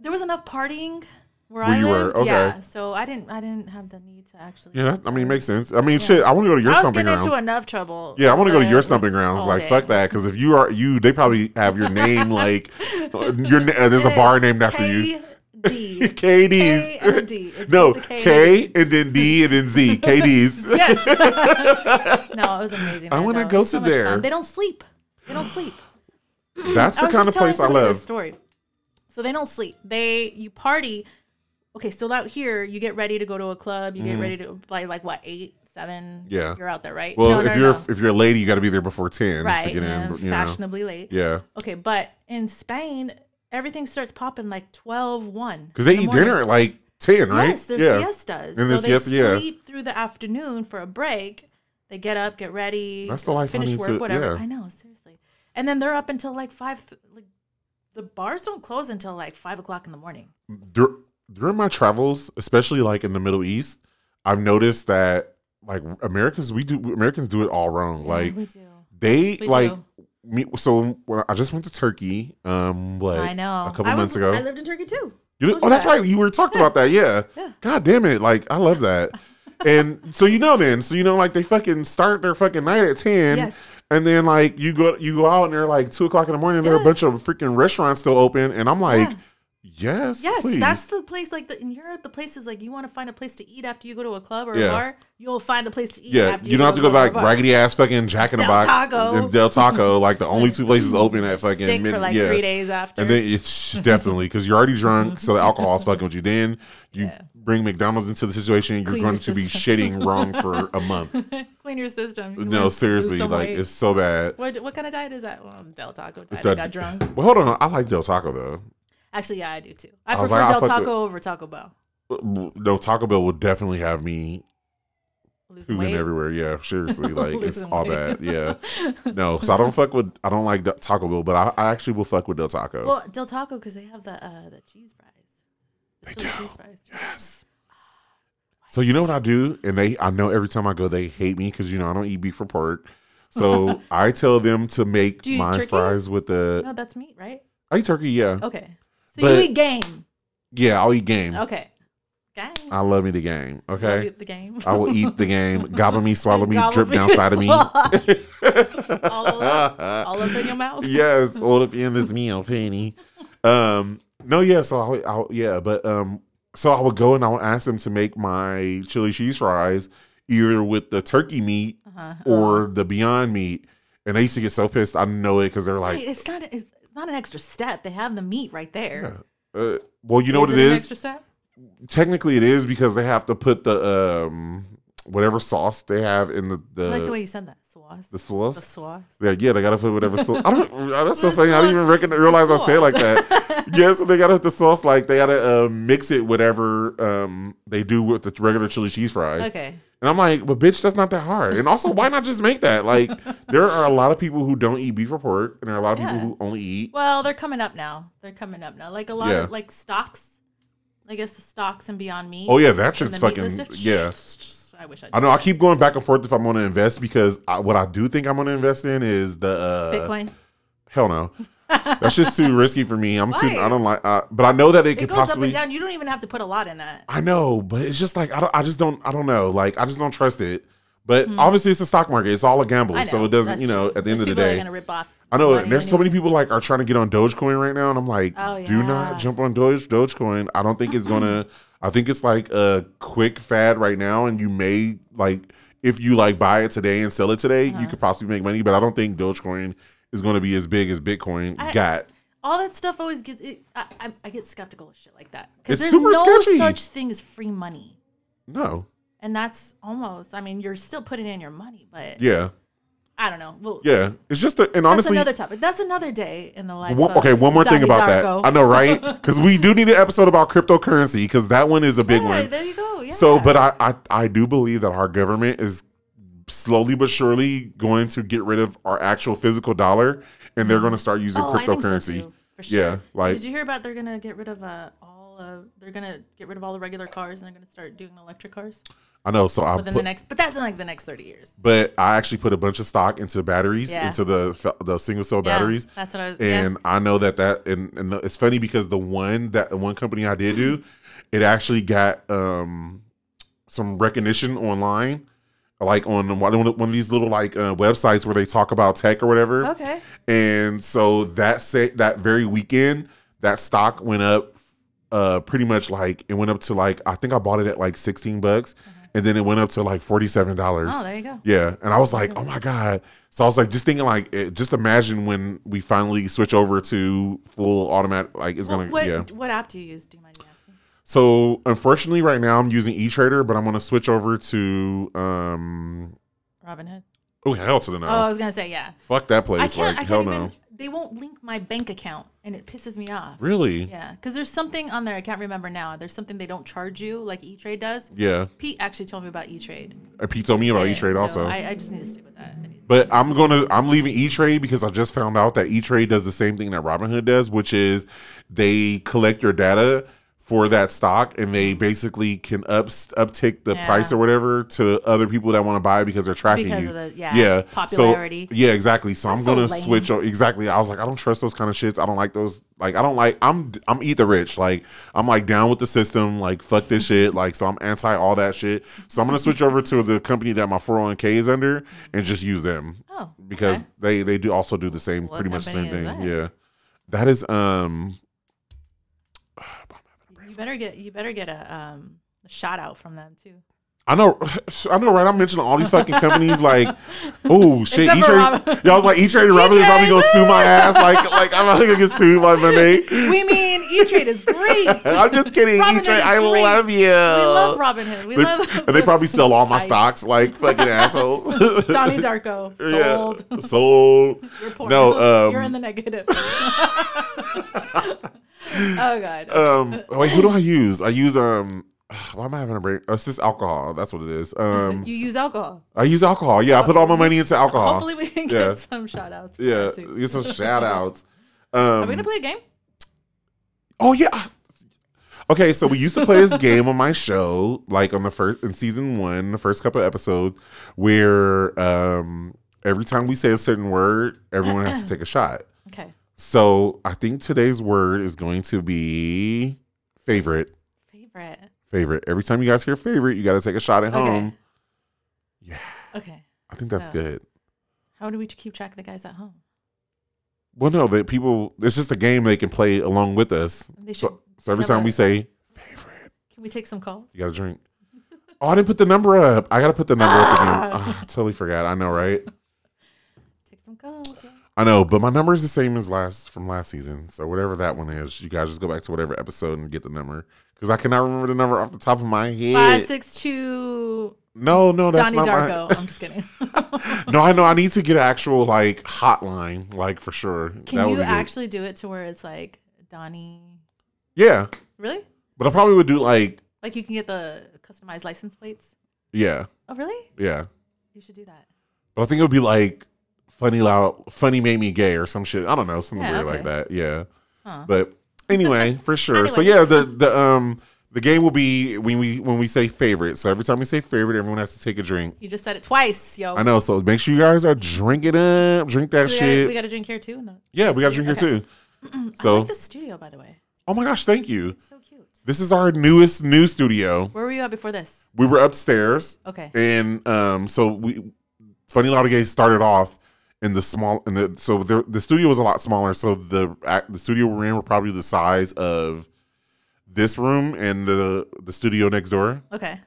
there was enough partying where, Where I you were, okay. Yeah, so I didn't. I didn't have the need to actually. Yeah, that, I mean, it makes sense. I mean, shit. I want to go to your I was stomping getting grounds. into enough trouble. yeah, I want to go to uh, your stomping grounds. Like, day. fuck that. Because if you are you, they probably have your name like your. Uh, there's a bar named after you. KD. KD's. K and D. It's no, K and then D and then Z. KD's. Yes. no, it was amazing. I wanna go was so to there. They don't sleep. They don't sleep. That's the kind of place I love. Story. So they don't sleep. They you party. Okay, so out here you get ready to go to a club. You get mm-hmm. ready to like like what eight, seven. Yeah. you're out there, right? Well, No, if no, you're no. if you're a lady, you got to be there before ten right, to get in. You know. fashionably late. Yeah, Okay, but in Spain, everything starts popping like 12, 1. because they the eat morning. dinner at like ten, right? Yes, there's yeah. siestas. And so they siesta- yeah. sleep through the afternoon for a break. They get up, get ready. That's the life finish work, to- whatever. yeah. I know, seriously. And then they're up until like five. Like the bars don't close until like five o'clock in the morning. Dur- during my travels, especially like in the Middle East, I've noticed that like Americans, we do Americans do it all wrong. Yeah, like we do. they We like do. Me. So when I just went to Turkey, um, like I know. a couple I months was, ago. I lived in Turkey too. You oh, that's that. right. You were talking about that. Yeah. Yeah. God damn it. Like, I love that. and so, you know, then, so, you know, like they fucking start their fucking night at 10. Yes. And then, like, you go you go out and they're like two o'clock in the morning and there are a bunch of freaking restaurants still open. And I'm like, Yeah. Yes, Yes, please. that's the place. Like the, in Europe, the places like you want to find a place to eat after you go to a club or Yeah. a bar, you'll find a place to eat. yeah, after you don't have to go to like club or a bar. raggedy ass fucking Jack in the Del Box Taco. and Del Taco, like the only two places open at fucking Sick mid- for like yeah. three days after. And then it's definitely because you're already drunk, so the alcohol's fucking with you. Then you Yeah. bring McDonald's into the situation, you're Clean going your to be system. shitting wrong for a month. Clean your system. You no, lose- seriously, some like weight. it's so bad. what what kind of diet is that? Well, Del Taco diet. I that- got drunk. Well, hold on, I like Del Taco though. Actually, yeah, I do too. I, I prefer like, Del fuck Taco over Taco Bell. No, Taco Bell would definitely have me Losing pooping everywhere. Yeah, seriously, like it's all weight. bad. Yeah, no, so I don't fuck with. I don't like Taco Bell, but I, I actually will fuck with Del Taco. Well, Del Taco because they have the uh, the cheese fries. They do. cheese fries. yes. So you know what I do, and they I know every time I go they hate me because you know I don't eat beef or pork. So I tell them to make my turkey? fries with the No, that's meat, right? I eat turkey, yeah, Okay. So But- you eat game. yeah. I'll eat game. Okay. Game. I love me the game. Okay, you- The game. I will eat the game. Gobble me, swallow me, Gobble drip me, down side of me. All up- All up in your mouth. yes, all up in this meal, Penny. Um, no, yeah. So I, would- I, would- yeah, but um, so I would go and I would ask them to make my chili cheese fries either with the turkey meat Uh-huh. or the Beyond Meat, and they used to get so pissed. I know it because they're Hey, like, it's not. It's, it's not an extra step. They have the meat right there. uh, well, you know what it An extra step? Technically, it is because they have to put the um whatever sauce they have in the the I like the way you said that. Sauce. the sauce. The sauce. Yeah, yeah, they gotta put whatever sauce. I don't. That's so funny. I didn't even reckon, realize I say it like that. yeah, so they gotta have the sauce like they gotta uh, mix it whatever um they do with the regular chili cheese fries. Okay. And I'm like, but bitch, that's not that hard. And also, why not just make that? Like, there are a lot of people who don't eat beef or pork, and there are a lot of people who only eat. Well, they're coming up now. They're coming up now. Like a lot Yeah. of like stocks. I guess the stocks and Beyond Meat. Oh yeah, that shit's fucking meatless- yeah. I wish I. I know. I keep going back and forth if I'm going to invest because I, what I do think I'm going to invest in is the uh, Bitcoin. Hell no, that's just too risky for me. I'm too. I don't like. Uh, but I know that it, It could goes possibly. up and down. You don't even have to put a lot in that. I know, but it's just like I don't. I just don't. I don't know. Like I just don't trust it. But Hmm. obviously, it's a stock market. It's all a gamble. Know. So it doesn't. You know, true. at the end of the people are day, gonna rip off. I know. money And there's so many people like are trying to get on Dogecoin right now, and I'm like, Oh, do not jump on Doge Dogecoin. I don't think it's gonna. I think it's like a quick fad right now, and you may like if you like buy it today and sell it today, Uh-huh. you could possibly make money. But I don't think Dogecoin is going to be as big as Bitcoin I- got. All that stuff always gets. It, I, I, I get skeptical of shit like that because there's no sketchy. such thing as free money, No, and that's almost. I mean, you're still putting in your money, but yeah, I don't know. Well, yeah. It's just a, and honestly. that's another topic. That's another day in the life. One, okay, one more thing about that. I know, right? Because we do need an episode about cryptocurrency because that one is a big Yeah, one. There you go. Yeah. So, but I, I I do believe that our government is slowly but surely going to get rid of our actual physical dollar, and they're going to start using oh, think so cryptocurrency. too, for sure. Yeah, like Did you hear about they're gonna get rid of uh, all of they're gonna get rid of all the regular cars and they're gonna start doing electric cars I know. So I within put, the next, but that's in like the next thirty years. but I actually put a bunch of stock into batteries, Yeah. into the the single cell Yeah, batteries. that's what I was. yeah. and I know that that and, and it's funny because the one that one company I did do, it actually got um some recognition online, like on one of one of these little like uh, websites where they talk about tech or whatever. Okay. And so that say that very weekend, that stock went up uh pretty much like it went up to like I think I bought it at like sixteen bucks, and then it went up to like forty seven dollars. Oh, there you go. Yeah, and I was like, "Oh my god!" So I was like, just thinking, like, it, just imagine when we finally switch over to full automatic. Like, it's Well, gonna, what yeah. what app do you use? Do you mind asking? So unfortunately, right now I'm using E Trader, but I'm gonna switch over to um. Robinhood. Oh hell to the no! Oh, I was gonna say yeah. Fuck that place! Like I hell no! even. They won't link my bank account, and it pisses me off. Really? Yeah, because there's something on there I can't remember now. There's something they don't charge you like E Trade does. Yeah. Pete actually told me about E Trade. And uh, Pete told me about E Trade also. I, I just need to stick with that. I need to- But I'm gonna I'm leaving E Trade because I just found out that E Trade does the same thing that Robinhood does, which is they collect your data for that stock and they basically can up uptick the Yeah. price or whatever to other people that want to buy because they're tracking Because you. of the- yeah, yeah popularity. So, yeah, exactly. So I'm so gonna lame. switch. Exactly. I was like, I don't trust those kind of shits. I don't like those. Like, I don't like. I'm I'm eat the rich. Like, I'm like down with the system. Like, fuck this shit. Like, so I'm anti all that shit. So I'm gonna switch over to the company that my 401k is under and just use them oh, because okay. they they do also do the same What pretty much the same thing. that? Yeah, that is um. You better get you better get a um a shout out from them too. I know, I know, right? I'm mentioning all these fucking companies, like, oh shit, E Trade. Yeah, I was like, E Trade and Robin E-Trade, probably gonna sue my ass. Like, like I'm probably gonna get sued by Monday. We mean E Trade is great. I'm just kidding, E Trade. I great. love you. we love Robinhood. We They- love. and they probably sell all my Tight. stocks, like fucking assholes. Donnie Darko sold. Yeah, sold. You're poor. No, um, you're in the negative. Oh god. Um, wait, who do I use? I use um. Why am I having a break? Oh, it's just alcohol. That's what it is. Um, you use alcohol. I use alcohol. Yeah, I put all my money into alcohol. Hopefully we can get Yeah. some shout outs. yeah, Too. get some shout outs. Um, Are we Um, gonna play a game? oh yeah. Okay, so we used to play this game on my show, like on the first in season one, the first couple of episodes, where um every time we say a certain word, everyone has to take a shot. So I think today's word is going to be favorite. Favorite. Favorite. Every time you guys hear favorite, you got to take a shot at Okay. home. Yeah, Okay. I think that's So- good. How do we keep track of the guys at home? Well, no, that people. It's just a game they can play along with us. Should. So, so every time we say favorite, Can we take some calls? you got to drink. Oh, I didn't put the number up. I got to put the number up again. Ah. Ah, I totally forgot. I know, right? Take some calls. Yeah. I know, but my number is the same as last from last season. So whatever that one is, you guys just go back to whatever episode and get the number because I cannot remember the number off the top of my head. Five six two. no, no, that's Donnie not Darko. my. I'm just kidding. no, I know. I need to get an actual like hotline, like for sure. Can That you be good. actually do it to where it's like Donnie? Yeah, Really? but I probably would do like Like you can get the customized license plates? yeah, Oh, really? yeah. You should do that. But I think it would be like funny loud, funny made me gay or some shit. I don't know, something Yeah, weird okay. like that. Yeah. Huh. But anyway, for sure. So yeah, the the um the game will be when we when we say favorite. So every time we say favorite, everyone has to take a drink. You just said it twice, yo. I know. So make sure you guys are drinking up, drink that So we, shit. gotta, we got to drink here too. No. yeah, we got to drink Okay. here too. I So like the studio, by the way. oh my gosh, thank you. It's so cute. This is our newest new studio. Where were you at before this? We were upstairs, Okay. and um, so we Funny Loud Gay started off in the small in the so the the studio was a lot smaller. So the the studio we're in were probably the size of this room and the the studio next door. Okay.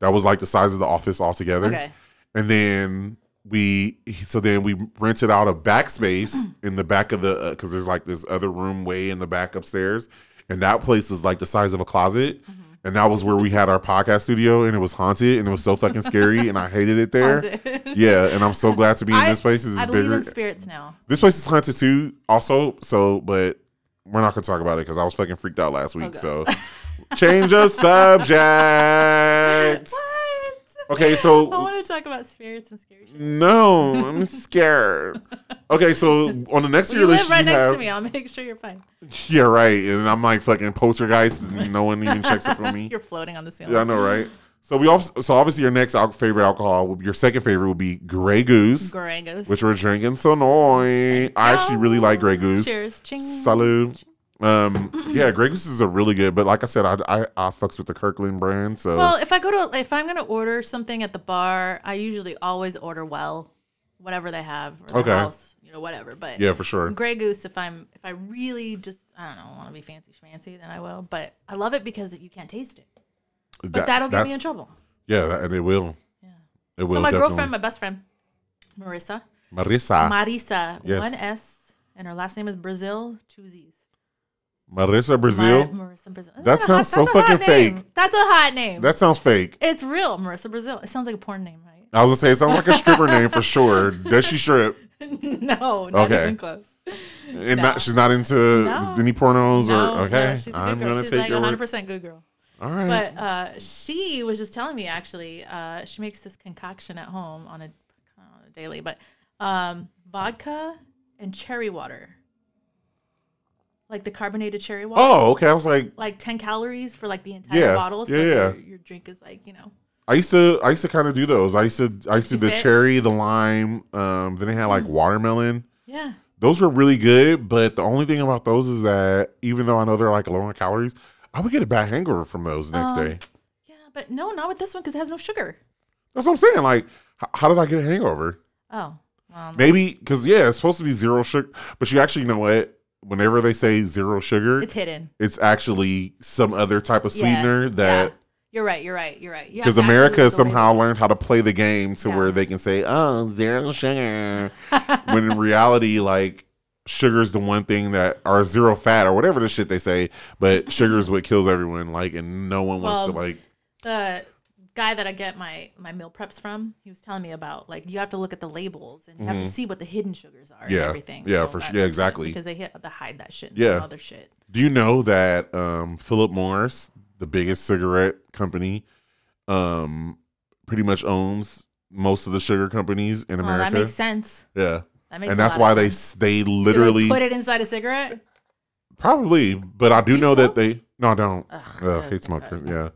That was like the size of the office altogether. Okay. And then we so then we rented out a backspace in the back of the because there's like this other room way in the back upstairs, and that place is like the size of a closet. Mm-hmm. And that was where we had our podcast studio, and it was haunted, and it was so fucking scary, and I hated it there. Haunted. Yeah, and I'm so glad to be in I- this place. This is I believe bigger. in spirits now. This place is haunted too, also. So, but we're not gonna talk about it because I was fucking freaked out last week. Okay. So, change of subject. What? so I want to talk about spirits and scary shit. no, I'm scared. Okay, so on the next Well, year you live right you next have to me. I'll make sure you're fine. yeah, right, and I'm like fucking poltergeist, and no one even checks up on me. You're floating on the ceiling. Yeah, I know, right? So we also, so obviously your next al- favorite alcohol, will be, your second favorite will be Grey Goose, Gorangos. which we're drinking. So noi. I actually really like Grey Goose. Cheers. Ching. Salud. Um, yeah, Grey Goose is a really good, but like I said, I, I I fucks with the Kirkland brand. So Well, if I go to if I'm gonna order something at the bar, I usually always order well, whatever they have or Okay. the house, you know, whatever. But yeah, for sure. Grey Goose, if I'm if I really just I don't know want to be fancy schmancy, then I will. But I love it because you can't taste it. But That- that'll get me in that's- trouble. Yeah, that, and it will. Yeah. It will. so my definitely. girlfriend, my best friend, Marissa, Marissa, Marisa, Yes. one S, and her last name is Brazil, two Z's. Marissa Brazil. Mar- Marissa Brazil. Isn't That sounds hot- so that's a hot fucking fake. name. That's a hot name. That sounds fake. it's real, Marissa Brazil. It sounds like a porn name, right? I was gonna say it sounds like a stripper name for sure. Does she strip? no, not Okay. even close. And No. not she's not into No. any pornos No, or okay. she's a good I'm girl. gonna she's take like your 100 percent good girl. All right. But uh, she was just telling me actually, uh, she makes this concoction at home on a, on a daily, but um, vodka and cherry water, like the carbonated cherry water. oh, okay. I was like, Like 10 calories for like the entire Yeah, bottle. So yeah, yeah. Your, your drink is like, you know. I used to I used to kind of do those. I used to I used to the fit? Mm. cherry, the lime. Um, then they had like watermelon. Yeah. Those were really good, but the only thing about those is that even though I know they're like low in calories, I would get a bad hangover from those the next Um, day. Yeah. But no, not with this one because it has no sugar. That's what I'm saying. Like, h- how did I get a hangover? Oh. Um, Maybe because yeah, it's supposed to be zero sugar, but you actually you know what? Whenever they say zero sugar, it's hidden. it's actually some other type of Yeah, sweetener that yeah. You're right. You're right. You're right. You because actually America somehow learned how to play the game to Yeah. where they can say, "Oh, zero sugar," when in reality, like sugar is the one thing that or zero fat or whatever the shit they say, but sugar is what kills everyone. Like, and no one wants to like. the guy that I get my my meal preps from, he was telling me about like you have to look at the labels and you have to see what the hidden sugars are Mm-hmm. Yeah. and everything. Yeah, for sure. Yeah, exactly. Because they hit, they hide that shit. Yeah. Other shit. Do you know that um, Philip Morris, the biggest cigarette company, um, pretty much owns most of the sugar companies in Well, America? that makes sense. yeah, That makes and that's why they sense. they Do they literally put it inside a cigarette. probably, but I do Do know that they. No, I don't. Ugh, Ugh, hate smoke. ugh. Yeah.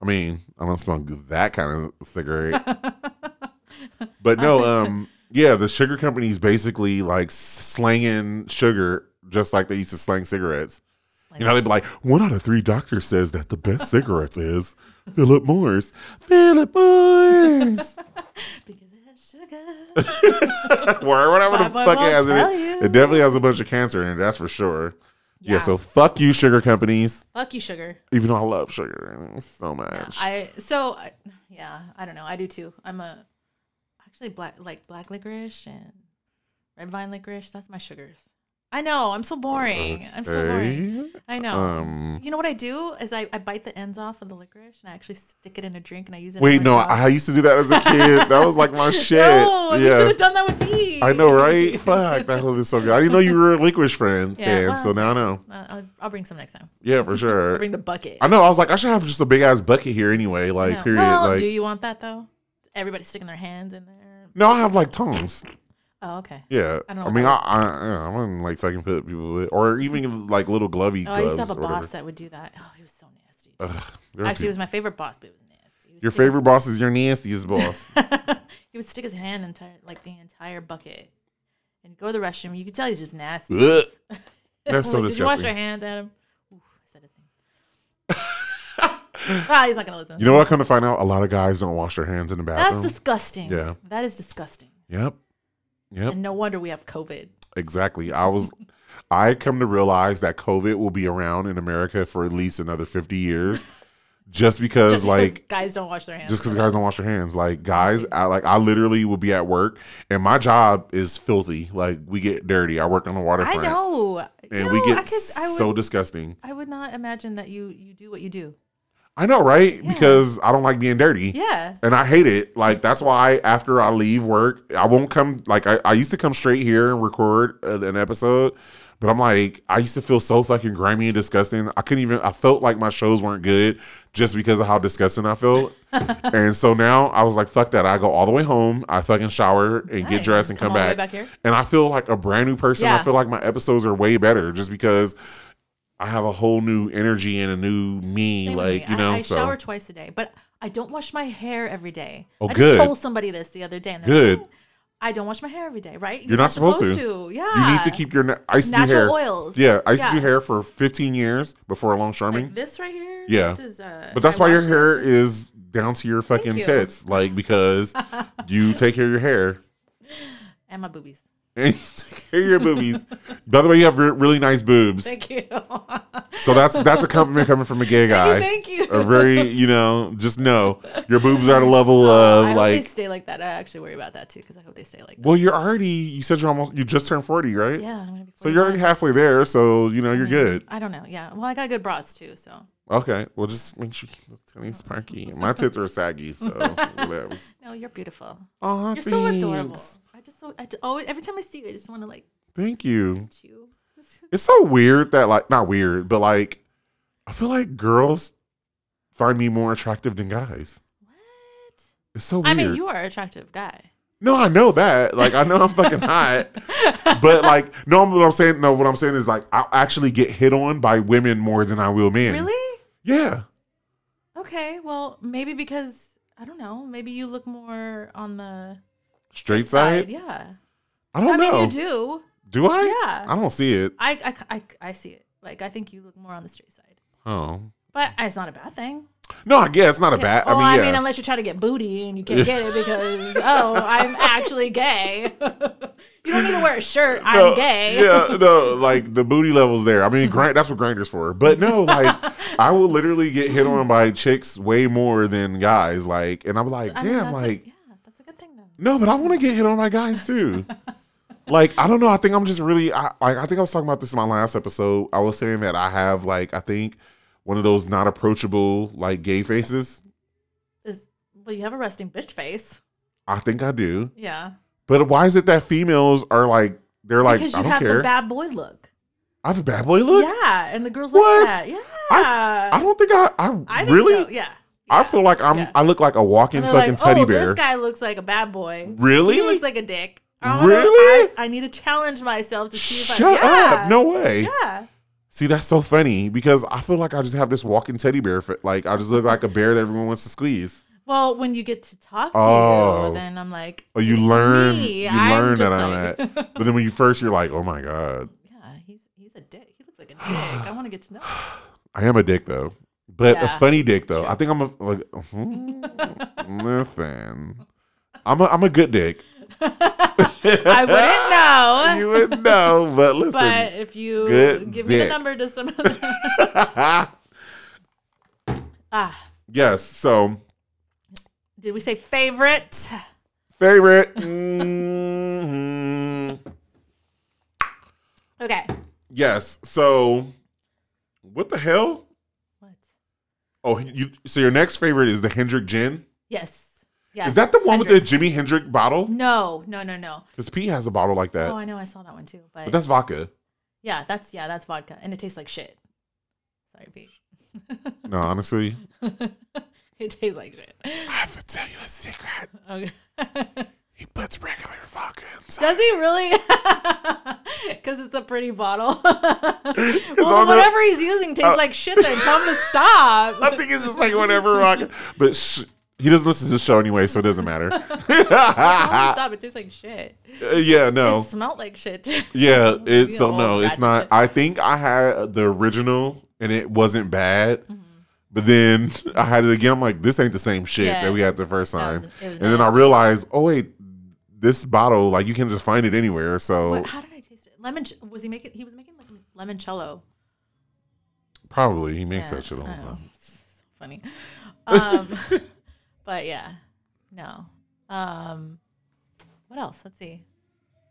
I mean, I don't smoke that kind of cigarette. but no, um, yeah, the sugar companies basically like slanging sugar just like they used to slang cigarettes. Like, You know, they'd be like, one out of three doctors says that the best cigarettes is Philip Morris. Philip Morris. because it has sugar. whatever the fuck it has in it. It definitely has a bunch of cancer in it, that's for sure. Yeah. so fuck you, sugar companies. fuck you, sugar. Even though I love sugar so much. I so I, yeah, I don't know. I do too. I'm a actually black like black licorice and red vine licorice. That's my sugars. I know. I'm so boring. I'm so boring. I know. Um, you know what I do is I, I bite the ends off of the licorice and I actually stick it in a drink and I use it. wait, no, sauce. I used to do that as a kid. that was like my shit. No, you should have done that with me. I know, right? Fuck, that was so good. I didn't know you were a licorice friend Yeah, fan, well, so now I know. Uh, I'll, I'll bring some next time. Yeah, for sure. bring the bucket. I know. I was like, I should have just a big ass bucket here anyway. Like, Yeah. period. Well, like, do you want that though? Everybody sticking their hands in there. no, I have like tongs. Oh, okay. Yeah, I I, don't know mean, what I, I, I wouldn't like fucking put people with, or even like little glovey Oh, I used to have a boss that would do that. Oh, he was so nasty. Ugh, Actually, it was my favorite boss, but it was nasty. Your stick his- favorite boss is your nastiest boss. he would stick his hand entire like the entire bucket and go to the restroom. You could tell he's just nasty. That's so Like, Did you wash your hands, Adam? Oof, I said his name. ah, he's not gonna listen. You know what? I come to find out, a lot of guys don't wash their hands in the bathroom. That's disgusting. Yeah. that is disgusting. yep. Yep. And no wonder we have COVID. Exactly. I was I come to realize that COVID will be around in America for at least another 50 years just because Just like guys don't wash their hands. just because guys don't wash their hands. Like guys, I like I literally will be at work and my job is filthy. Like we get dirty. I work on the I waterfront. know. And You we get I could, I would, so disgusting. I would not imagine that you you do what you do. I know, right? Yeah. Because I don't like being dirty. Yeah. And I hate it. Like that's why after I leave work, I won't come. Like I, I used to come straight here and record an episode, but I'm like I used to feel so fucking grimy and disgusting. I couldn't even. I felt like my shows weren't good just because of how disgusting I felt. and so now I was like, fuck that. I go all the way home. I fucking shower and get dressed and come, way back. back. And I feel like a brand new person. I feel like my episodes are way better just because. I have a whole new energy and a new me, Same like you know. I, I so shower twice a day, but I don't wash my hair every day. Oh, I good. just told somebody this the other day. And Good. like, I don't wash my hair every day, right? You're not supposed to. Yeah. you need to keep your. na- I used to natural hair. oils. Yeah, I used to do hair for 15 years before long charming. Like this right here. Yeah. This is, uh, but that's I why your hair is down to your fucking you. tits, like because you take care of your hair and my boobies. and you take care of your boobies. By the way, you have re- really nice boobs, Thank you. so that's that's a compliment coming from a gay guy. Thank you. A very, you know, just know your boobs are at a level of I hope like. they stay like that. I actually worry about that too because I hope they stay like that. Well, you're already. You said you're almost. You just turned 40, right? Yeah, I'm gonna be. So you're already halfway there. So you know you're good. I don't know. Yeah. Well, I got good bras too. So Okay, well, just make sure the titties sparky. My tits are saggy, so whatever. no, you're beautiful. Oh, You're so adorable. So I always every time I see you, I just want to like Thank you. chew. It's so weird that like not weird, but like I feel like girls find me more attractive than guys. What? It's so weird. I mean, you are an attractive guy. no, I know that. Like I know I'm fucking hot, but like no, what I'm saying. No, what I'm saying is like I'll actually get hit on by women more than I will men. Really? Yeah. Okay. Well, maybe because I don't know. Maybe you look more on the Straight side. Yeah. I don't I mean, know. you do. Do I? Yeah. I don't see it. I, I, I, I see it. Like I think you look more on the straight side, Oh. but it's not a bad thing. No, I guess it's not a Yeah. bad. Oh, I mean, yeah. unless you try to get booty and you can't get it because oh, I'm actually gay. you don't need to wear a shirt. I'm No, gay. Yeah, no, like the booty levels there. I mean, grind, that's what Grindr's for. But no, like I will literally get hit on by chicks way more than guys. Like, and I'm like, I mean, damn, that's like yeah, that's a good thing though. No, but I want to get hit on by guys too. like, I don't know. I think I'm just really. I like. I think I was talking about this in my last episode. I was saying that I have like I think one of those not approachable like gay faces. Is well, you have a resting bitch face. I think I do. Yeah, But why is it that females are like they're like because I you don't have care. the bad boy look. I have a bad boy look. Yeah, and the girls What? like that. Yeah, I don't think I. I, I think really. so. Yeah. I feel like I'm. Yeah. I look like a walking fucking like, teddy oh, bear. this guy looks like a bad boy. really? He looks like a dick. I. Really? I, I need to challenge myself to see if Shut I. Yeah. up! No way. Yeah. See, that's so funny because I feel like I just have this walking teddy bear. Fit. Like I just look like a bear that everyone wants to squeeze. Well, when you get to talk to Oh. you, then I'm like, Oh, you learn, me." you learn that I'm that. But then when you first, you're like, oh my god, yeah, he's he's a dick. He looks like a dick. I want to get to know. him. I am a dick though, but a funny dick though. Sure. I think I'm a like. hmm, listen, I'm a I'm a good dick. I wouldn't know. you wouldn't know, but listen. but if you good give me the number to some ah, yes. So did we say favorite? favorite. Mhm. Okay. Yes. So what the hell? Oh, you. So your next favorite is the Hendrick gin. Yes. Yes. Is that the one with the Jimi Hendrix bottle? No, no, no, no. Because Pete has a bottle like that, Oh, I know. I saw that one too. But, but that's vodka. yeah, that's yeah, that's vodka, and it tastes like shit. Sorry, Pete. No, honestly, it tastes like shit. I have to tell you a secret. Okay. He puts regular vodka inside. Does he really? Because it's a pretty bottle. well, the- whatever he's using tastes Uh, like shit. Then tell him to stop. I think it's just like whatever vodka. But sh- he doesn't listen to the show anyway, so it doesn't matter. Tell him to stop. It tastes like shit. Uh, yeah, no. It smelled like shit. Yeah, it's so no, it's not. shit. I think I had the original and it wasn't bad. Mm-hmm. But then I had it again. I'm like, this ain't the same shit Yeah. that we had the first time. was and then I realized, oh wait, this bottle like you can just find it anywhere. So What, how did I taste it? Lemon. Was he making? He was making like limoncello. probably he makes Yeah, that shit all the time. So funny. Um, but yeah, no. Um, what else? Let's see.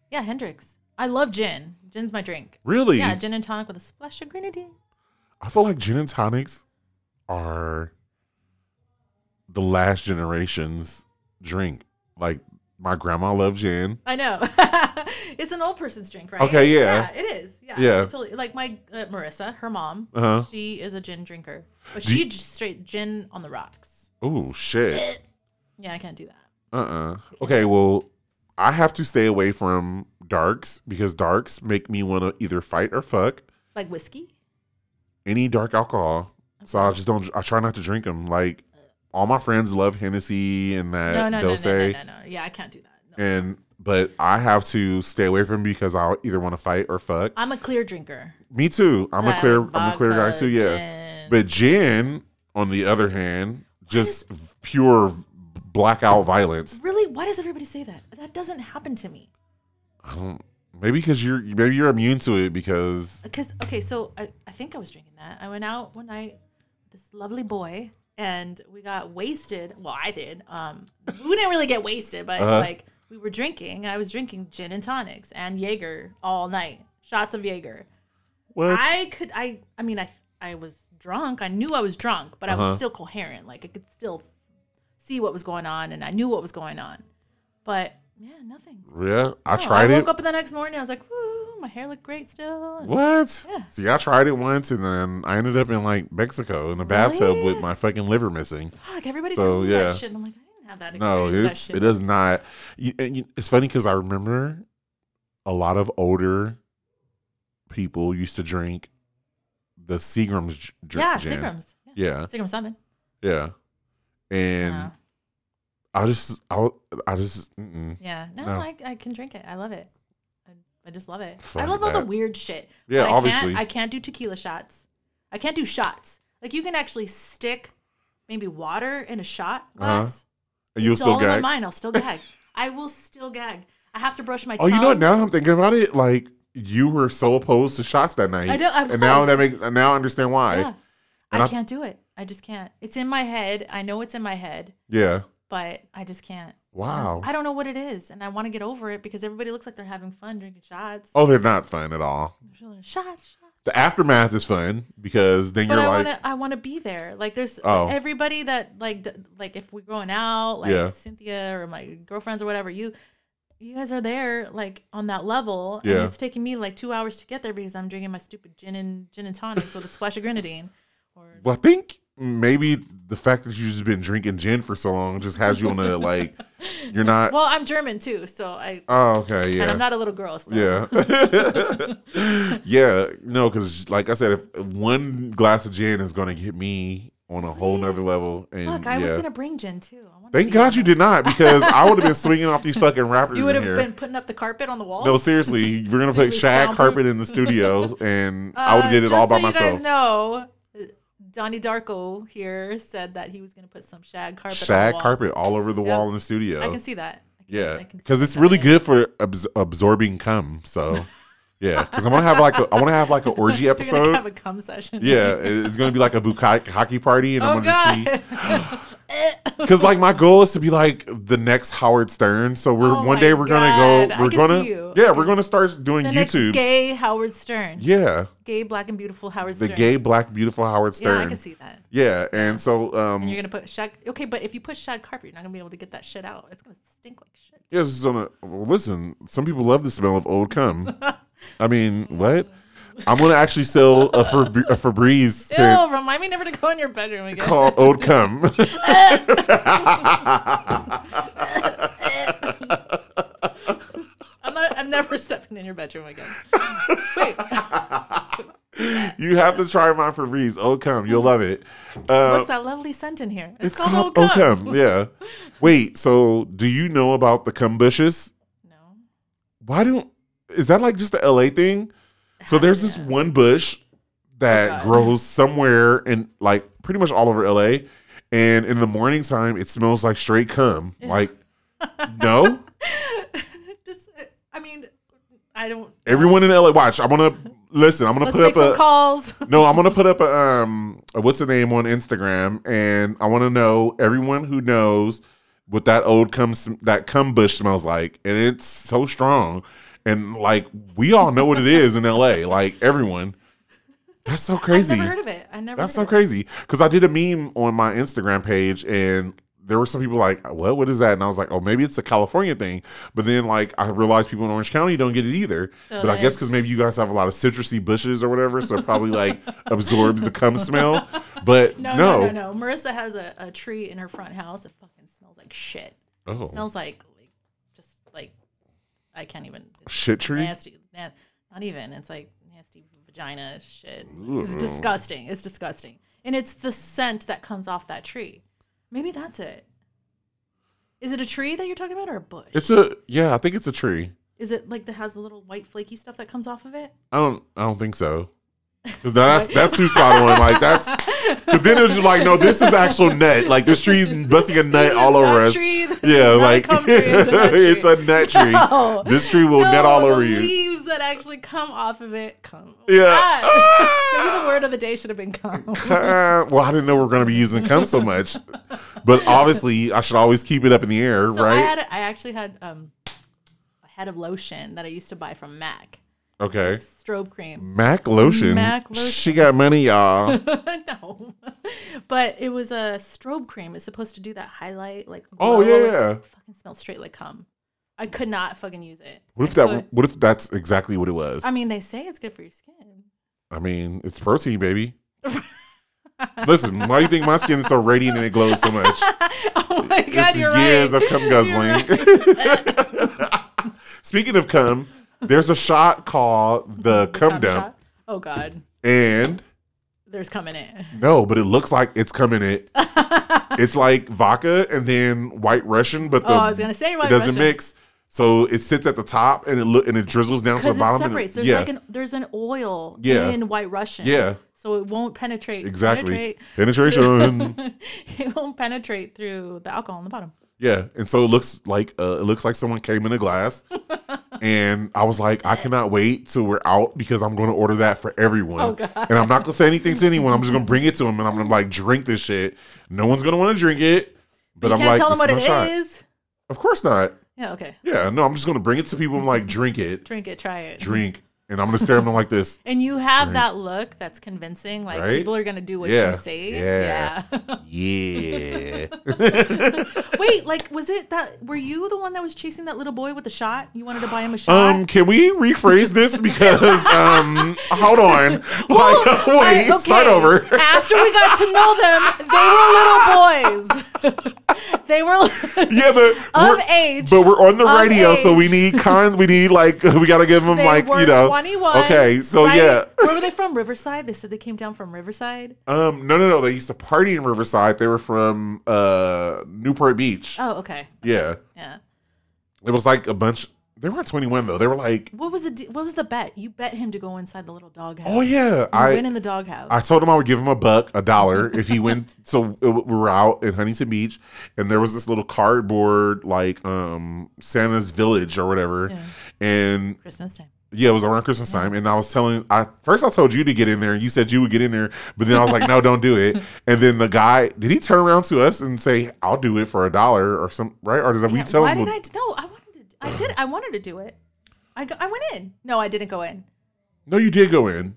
Yeah, Hendrick's. I love gin. Gin's my drink. Really, Yeah, gin and tonic with a splash of grenadine. I feel like gin and tonics are the last generation's drink. Like my grandma loved gin. I know. it's an old person's drink, right? Okay, yeah. it is. Yeah. Yeah. Totally. Like my uh, Marissa, her mom, Uh huh. she is a gin drinker, but Do you- she just straight gin on the rocks. Oh shit. Yeah, I can't do that. Uh uh Okay, well, I have to stay away from darks because darks make me want to either fight or fuck Like whiskey. any dark alcohol. So I just don't. I try not to drink them. Like all my friends love Hennessy and that No, no, no, no, no, no, no. Yeah, I can't do that. And but I have to stay away from because I either want to fight or fuck. I'm a clear drinker. Me too. I'm a Like clear. I'm a clear guy too. Yeah. gin. But gin, on the other hand, just pure blackout violence. really, why does everybody say that? That doesn't happen to me. I don't. Maybe because you're maybe you're immune to it because uh, Because okay, so I, I think I was drinking that. I went out one night this lovely boy and we got wasted. Well, I did. Um, we didn't really get wasted, but Uh-huh. like we were drinking. I was drinking gin and tonics and Jaeger all night, shots of Jaeger. what? I could, I, I mean, I, I was drunk. I knew I was drunk, but I Uh-huh. was still coherent. Like I could still see what was going on, and I knew what was going on. But yeah, nothing. yeah, I No, tried I it. woke up the next morning. I was like, "Woo, Oh, my hair looked great still." and- What? Yeah. See, I tried it once, and then I ended up in like Mexico in the bathtub Really? with my fucking liver missing. Fuck, everybody So, tells me yeah. that shit. I'm like, I didn't have that experience. No, with that it's it does not. You, and you, it's funny because I remember a lot of older people used to drink the Seagram's j- dr- Yeah, gin. Seagram's. Yeah. Yeah, Seagram Seven. yeah, and Yeah. I just, I, I just, mm-mm. Yeah. No, No. I, I can drink it. I love it. I, just love it. Fuck I love all the weird shit. Yeah, I obviously. Can't, I can't do tequila shots. I can't do shots. Like you can actually stick maybe water in a shot Uh-huh. glass. And you'll it's still all in my gag. mind. I'll still gag. I will still gag. I have to brush my teeth. Oh, tongue. you know what? Now I'm thinking about it, like you were so opposed to shots that night. I I and now that makes now I understand why. Yeah. I I- can't do it. I just can't. It's in my head. I know it's in my head, Yeah. but I just can't. Wow. I don't know what it is, and I want to get over it because everybody looks like they're having fun drinking shots. Oh, they're not fun at all. Shots, shots. The aftermath is fun because then But you're I like, want to. I want to be there. Like there's Oh. everybody that like d- like if we're going out, like Yeah. Cynthia or my girlfriends or whatever. You, you guys are there like on that level, Yeah. and it's taking me like two hours to get there because I'm drinking my stupid gin and gin and tonics with a splash of grenadine. Or well, I think maybe the fact that you've just been drinking gin for so long just has you on a like you're not. Well, I'm German too, so I oh, okay, yeah. and I'm not a little girl. So. Yeah. yeah. No, because like I said, if one glass of gin is going to get me on a whole nother level. And Look, I yeah. was gonna bring gin too. Thank God you did not, because I would have been swinging off these fucking rappers You would have been putting up the carpet on the wall. no, seriously, we're gonna put shag carpet in the studio, and I would Uh, have did it all by so myself. You guys know, uh, Donnie Darko here said that he was gonna put some shag carpet. shag carpet all over the Yep. wall in the studio. I can see that. I can, Yeah, because it's really good for abs- absorbing cum. So, yeah, because I want to have like a I want to have like an orgy episode. have a cum session. Yeah, it's gonna be like a bukkake hockey party, and Oh I'm gonna god. see because like my goal is to be like the next Howard Stern. So we're Oh one day we're gonna go. We're gonna yeah, we're gonna start doing YouTube. gay Howard Stern. Yeah, Gay, black, and beautiful Howard the Stern. gay black beautiful Howard Stern. Yeah, I can see that. Yeah, and so um, And you're gonna put shag. Okay, but if you put shag carpet, you're not gonna be able to get that shit out. It's gonna stink like shit. yeah, this is on a. Well, listen, some people love the smell of old cum. I mean, what? I'm gonna actually sell a, Fab- a Febreze scent Ew, remind me never to go in your bedroom again. called Old Cum. I'm not. I'm never stepping in your bedroom again. Wait. you have to try my Febreze Old Cum. You'll love it. Uh, What's that lovely scent in here? It's called called Old Cum. Yeah. Wait. So, do you know about the cum bushes? No. Why don't? Is that like just the LA thing? So there's this one bush that Oh, grows somewhere in like pretty much all over LA, and in the morning time it smells like straight cum. Like, no. Just, I mean, I don't. Everyone in LA, watch. I'm gonna listen. I'm gonna Let's put up some a. calls. No, I'm gonna put up a um a what's the name on Instagram, and I want to know everyone who knows what that old cum that cum bush smells like, and it's so strong, and like we all know what it is in LA, like everyone. That's so I've crazy. never heard of it. I never. That's so crazy because I did a meme on my Instagram page, and there were some people like, "What? What is that?" And I was like, "Oh, maybe it's a California thing." But then, like, I realized people in Orange County don't get it either. So but I guess because maybe you guys have a lot of citrusy bushes or whatever, so it probably like absorbs the cum smell. But. No, no, no, no, no. Marissa has a, a tree in her front house. It fucking smells like shit. Oh, It smells like like just like I can't even. shit tree. Nasty. Na- not even. It's like nasty vagina shit. It's disgusting. It's disgusting. And it's the scent that comes off that tree. Maybe that's it. Is it a tree that you're talking about or a bush? It's a yeah, I think it's a tree. Is it like that has the little white flaky stuff that comes off of it? I don't, I don't think so. Because that's that's too spot on. Like that's because then it's just like, no, this is actual nut. Like this tree's busting a nut all over us. tree? Yeah, like it's a nut tree. it's a nut tree. No. This tree will no, nut all over you. leaves that actually come off of it come. Yeah. Ah! Maybe the word of the day should have been come. Uh, well, I didn't know we are going to be using come so much, but obviously I should always keep it up in the air, So I right? had, I actually had um, a head of lotion that I used to buy from Mac. Okay. Strobe cream. Mac lotion. Mac lotion. She got money, y'all. no, but it was a strobe cream. It's supposed to do that highlight, like. Oh, glow. yeah. It fucking smells straight like cum. I could not fucking use it. What if I that? put- What if that's exactly what it was? I mean, they say it's good for your skin. I mean, it's protein, baby. Listen, why do you think my skin is so radiant and it glows so much? oh my god, it's you're years right. of cum You're guzzling. Speaking of cum, there's a shot called the come down. shot. Oh god, and there's coming in it. no, but it looks like it's coming it. It's like vodka and then White Russian, but the, oh, I was gonna say it White doesn't Russian. mix. So it sits at the top and it look and it drizzles down to the because it bottom. and separates. There's yeah, like an there's an oil Yeah. in White Russian. yeah, So it won't penetrate. exactly. Penetrate. Penetration. it won't penetrate through the alcohol on the bottom. Yeah, and so it looks like uh, it looks like someone came in a glass, and I was like, I cannot wait till we're out because I'm going to order that for everyone, Oh, and I'm not going to say anything to anyone. I'm just going to bring it to them, and I'm going to like drink this shit. No one's going to want to drink it, but you I'm can't like, tell them what it is. Of course not. Yeah. Okay. Yeah, no, I'm just going to bring it to people. I'm like, drink it, Drink it. Try it. drink. And I'm gonna stare at them like this. And you have that look that's convincing. Like Right? people are gonna do what Yeah. you say. Yeah. Yeah. Yeah. Wait, like was it that? Were you the one that was chasing that little boy with the shot? You wanted to buy him a shot. um, can we rephrase this because um, hold on. Like, Well, wait, I- start over. After we got to know them, they were little boys. They were yeah, but of we're, age. but we're on the radio, so we need con. We need like we gotta give them they like you know. 21. Okay, so right? yeah. Where were they from? Riverside. They said they came down from Riverside. Um, no, no, no. They used to party in Riverside. They were from uh Newport Beach. Oh, okay. Yeah, Yeah. it was like a bunch. They weren't 21 though. They were like, What was the what was the bet? You bet him to go inside the little dog house. oh yeah. You I went in the doghouse. I told him I would give him a buck, a dollar, if he went. So uh, we were out in Huntington Beach, and there was this little cardboard like um Santa's Village or whatever, Yeah. and Christmas time. yeah, it was around Christmas time. And I was telling, I first I told you to get in there, and you said you would get in there, but then I was like, no, don't do it. And then the guy, did he turn around to us and say, I'll do it for a dollar or some, right? Or did we Yeah, tell Why him? did I? No, I. I did. I wanted to do it. I, go, I went in. No, I didn't go in. No, you did go in.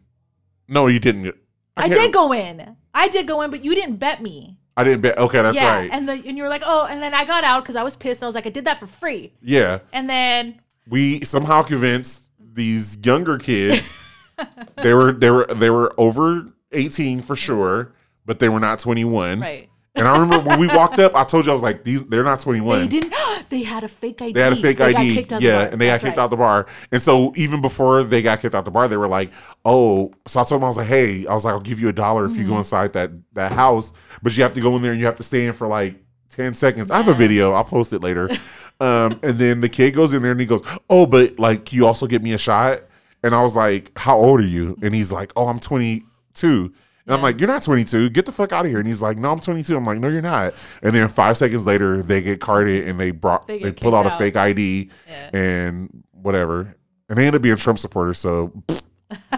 No, you didn't. I, can't- did go in. I did go in, but you didn't bet me. I didn't bet. Okay, that's yeah, right. and the and you were like, oh, and then I got out because I was pissed. I was like, I did that for free, yeah. and then we somehow convinced these younger kids they were they were they were over 18 for sure but they were not 21 right, and i remember when we walked up i told you i was like these they're not 21 they didn't. They had a fake ID. they had a fake They id kicked out the yeah and they got kicked right. out the bar and so even before they got kicked out the bar they were like oh so i told them i was like hey i was like i'll give you a dollar if you Mm-hmm. go inside that that house but you have to go in there and you have to stay in for like 10 seconds i have a video i'll post it later um and then the kid goes in there and he goes oh but like you also get me a shot and i was like how old are you and he's like oh i'm 22 and I'm like, you're not 22. Get the fuck out of here. And he's like, no, I'm 22. I'm like, no, you're not. And then five seconds later, they get carded and they brought, They they, pulled out kicked a fake ID Yeah. and whatever. And they end up being Trump supporters. So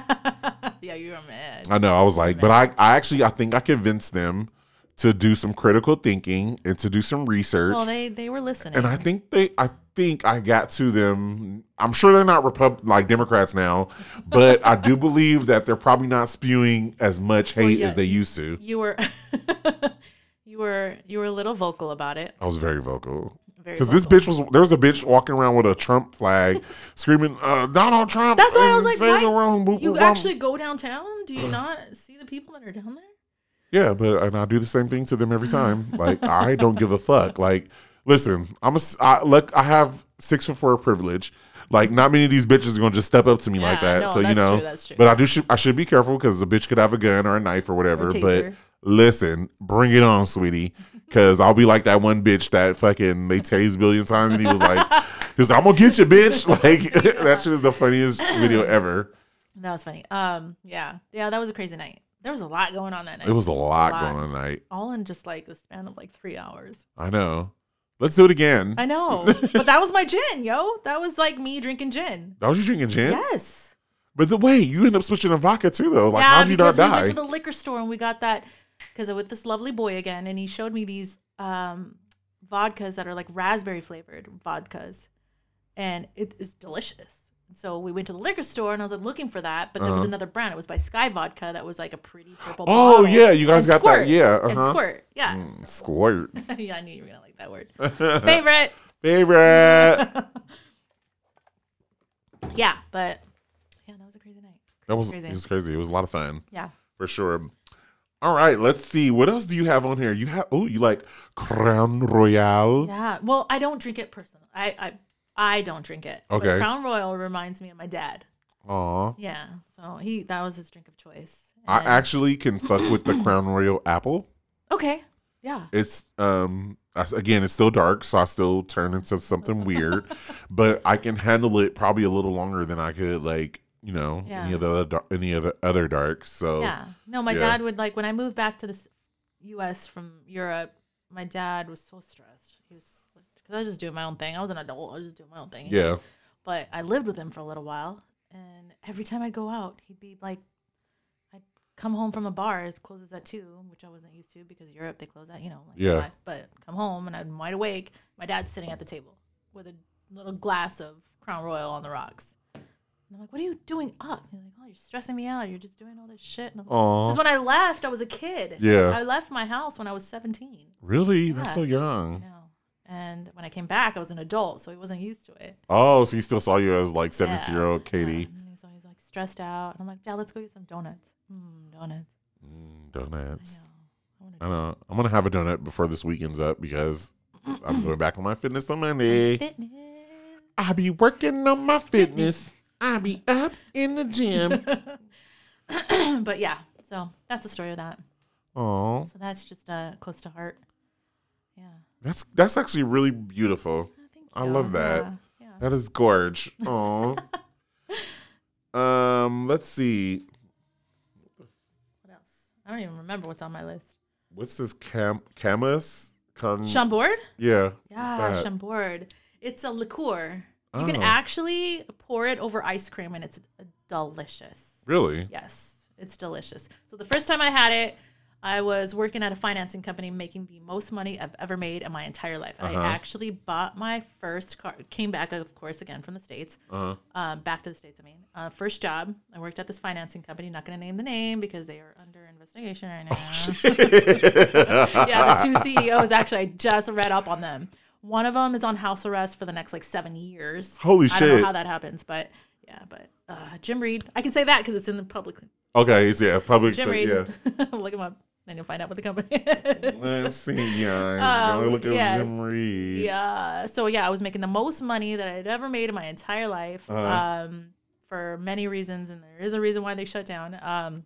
yeah, you were mad. I know. I was like, but I, I actually, I think I convinced them to do some critical thinking and to do some research. Well, they they were listening. and I think they, I think I got to them. I'm sure they're not Repub like Democrats now, but I do believe that they're probably not spewing as much hate yeah. as they used to. you were you were you were a little vocal about it. I was very vocal. Because this bitch was there was a bitch walking around with a Trump flag, screaming uh, Donald Trump. That's why I was like, why- wrong boop, You boop, actually go downtown? Do you not see the people that are down there? Yeah, but and I do the same thing to them every time. Like I don't give a fuck. Like, listen, I'm a I, look. I have six for four privilege. Like, not many of these bitches are gonna just step up to me like that. no, so you know, true, that's true. but I do. Should, I should be careful because a bitch could have a gun or a knife or whatever. but listen, bring it on, sweetie. Because I'll be like that one bitch that fucking they tased a billion times, and he was like, "He was like, I'm gonna get you, bitch." Like that shit is the funniest video ever. That was funny. Um, yeah, yeah, that was a crazy night. There was a lot going on that night. It was a lot, Lot. going on night. all in just like the span of like three hours. I know. Let's do it again. I know, but that was my gin, yo. That was like me drinking gin. That was you drinking gin? Yes. But the way you end up switching to vodka too, though. Like, yeah, how'd you not we die? went to the liquor store and we got that because I'm with this lovely boy again, and he showed me these um, vodkas that are like raspberry flavored vodkas, and it is delicious. So we went to the liquor store and I was like looking for that, but there was Uh-huh. another brand. It was by Skyy Vodka that was like a pretty purple. Oh, bottle. yeah, you guys And got that. Squirt. Yeah, and uh-huh. squirt. Yeah, Mm, Squirt. yeah. I knew you were gonna like that word. Favorite. Favorite. Yeah, but yeah, that was a crazy night. that was Crazy. it was crazy. It was a lot of fun Yeah. for sure. All right, let's see. What else do you have on here? You have oh, you like Crown Royal. Yeah. Well, I don't drink it personally. I I, I don't drink it. But Okay. Crown Royal reminds me of my dad. Aw. Yeah. So he that was his drink of choice. I And- actually can fuck with the Crown Royal apple. okay. Yeah. It's um I- again, it's still dark, so I still turn into something weird, but I can handle it probably a little longer than I could like you know any of the other dar- any other other darks. So Yeah. No, my yeah. dad would like when I moved back to the s- U.S. from Europe. My dad was so stressed. He was because I was just doing my own thing. I was an adult. I was just doing my own thing. yeah, But I lived with him for a little while, and every time I'd go out, he'd be like, I'd come home from a bar. It closes at two, which I wasn't used to because Europe they close at you know like Yeah. five. But come home and I'm wide awake. My dad's sitting at the table with a little glass of Crown Royal on the rocks. And I'm like, what are you doing up? He's like, oh, you're stressing me out. You're just doing all this shit. Because Aw. when I left, I was a kid. Yeah. I left my house when I was 17. Really? That's so young. No. And when I came back, I was an adult, so he wasn't used to it. Oh, so he still saw you as like 17 year old Yeah. Katie. And he's always like stressed out. And I'm like, yeah, let's go get some donuts. Mm, donuts. Mm, I donuts. know. I I know. I'm gonna have a donut before this weekend's up because I'm going back on my fitness on Monday. Fitness. I be working on my fitness. I be up in the gym. but yeah, so that's the story of that. Oh, So that's just uh, close to heart. Yeah. That's that's actually really beautiful. Oh, I love that. Yeah. yeah. That is gorge. Oh. um. Let's see. What else? I don't even remember what's on my list. What's this cam camus? Con- Chambord? yeah. Yeah, that? Chambord. It's a liqueur. You can Oh. actually pour it over ice cream and it's delicious. Really? Yes, it's delicious. So the first time I had it, I was working at a financing company making the most money I've ever made in my entire life. Uh-huh. I actually bought my first car, came back, of course, again from the States, Uh huh. um, back to the States, I mean. Uh, first job, I worked at this financing company, not going to name the name because they are under investigation right now. yeah, the two CEOs, actually, I just read up on them. One of them is on house arrest for the next like seven years. Holy shit. I don't know how that happens, but yeah, but uh, Jim Reed, I can say that because it's in the public. Okay. It's, yeah. Public. Jim Reed, yeah. look him up, then you'll find out what the company. Let's see, guys. Um, look at yes. Jim Reed. yeah, so yeah, I was making the most money that I'd ever made in my entire life, Uh-huh. um, for many reasons, and there is a reason why they shut down. Um,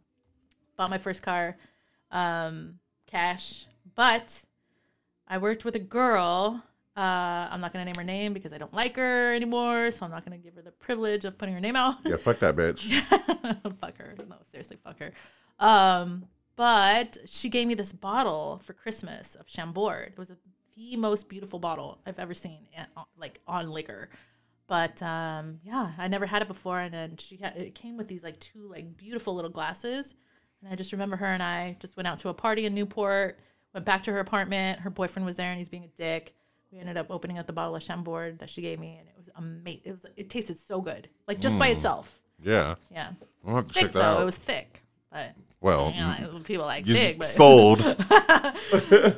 bought my first car, um, cash, but I worked with a girl. Uh, I'm not gonna name her name because I don't like her anymore, so I'm not gonna give her the privilege of putting her name out. Yeah. Fuck that bitch. fuck her. No, seriously, fuck her. Um, but she gave me this bottle for Christmas of Chambord. It was a, the most beautiful bottle I've ever seen, at, like on liquor. But um, yeah, I never had it before, and then she had it came with these like two like beautiful little glasses, and I just remember her and I just went out to a party in Newport, went back to her apartment. Her boyfriend was there, and he's being a dick. We ended up opening up the bottle of Chambord that she gave me, and it was amazing. It was it tasted so good, like just by itself. Yeah. Yeah, I'll have to thick check though. out. It was thick, but well, you know, people like you thick, but sold.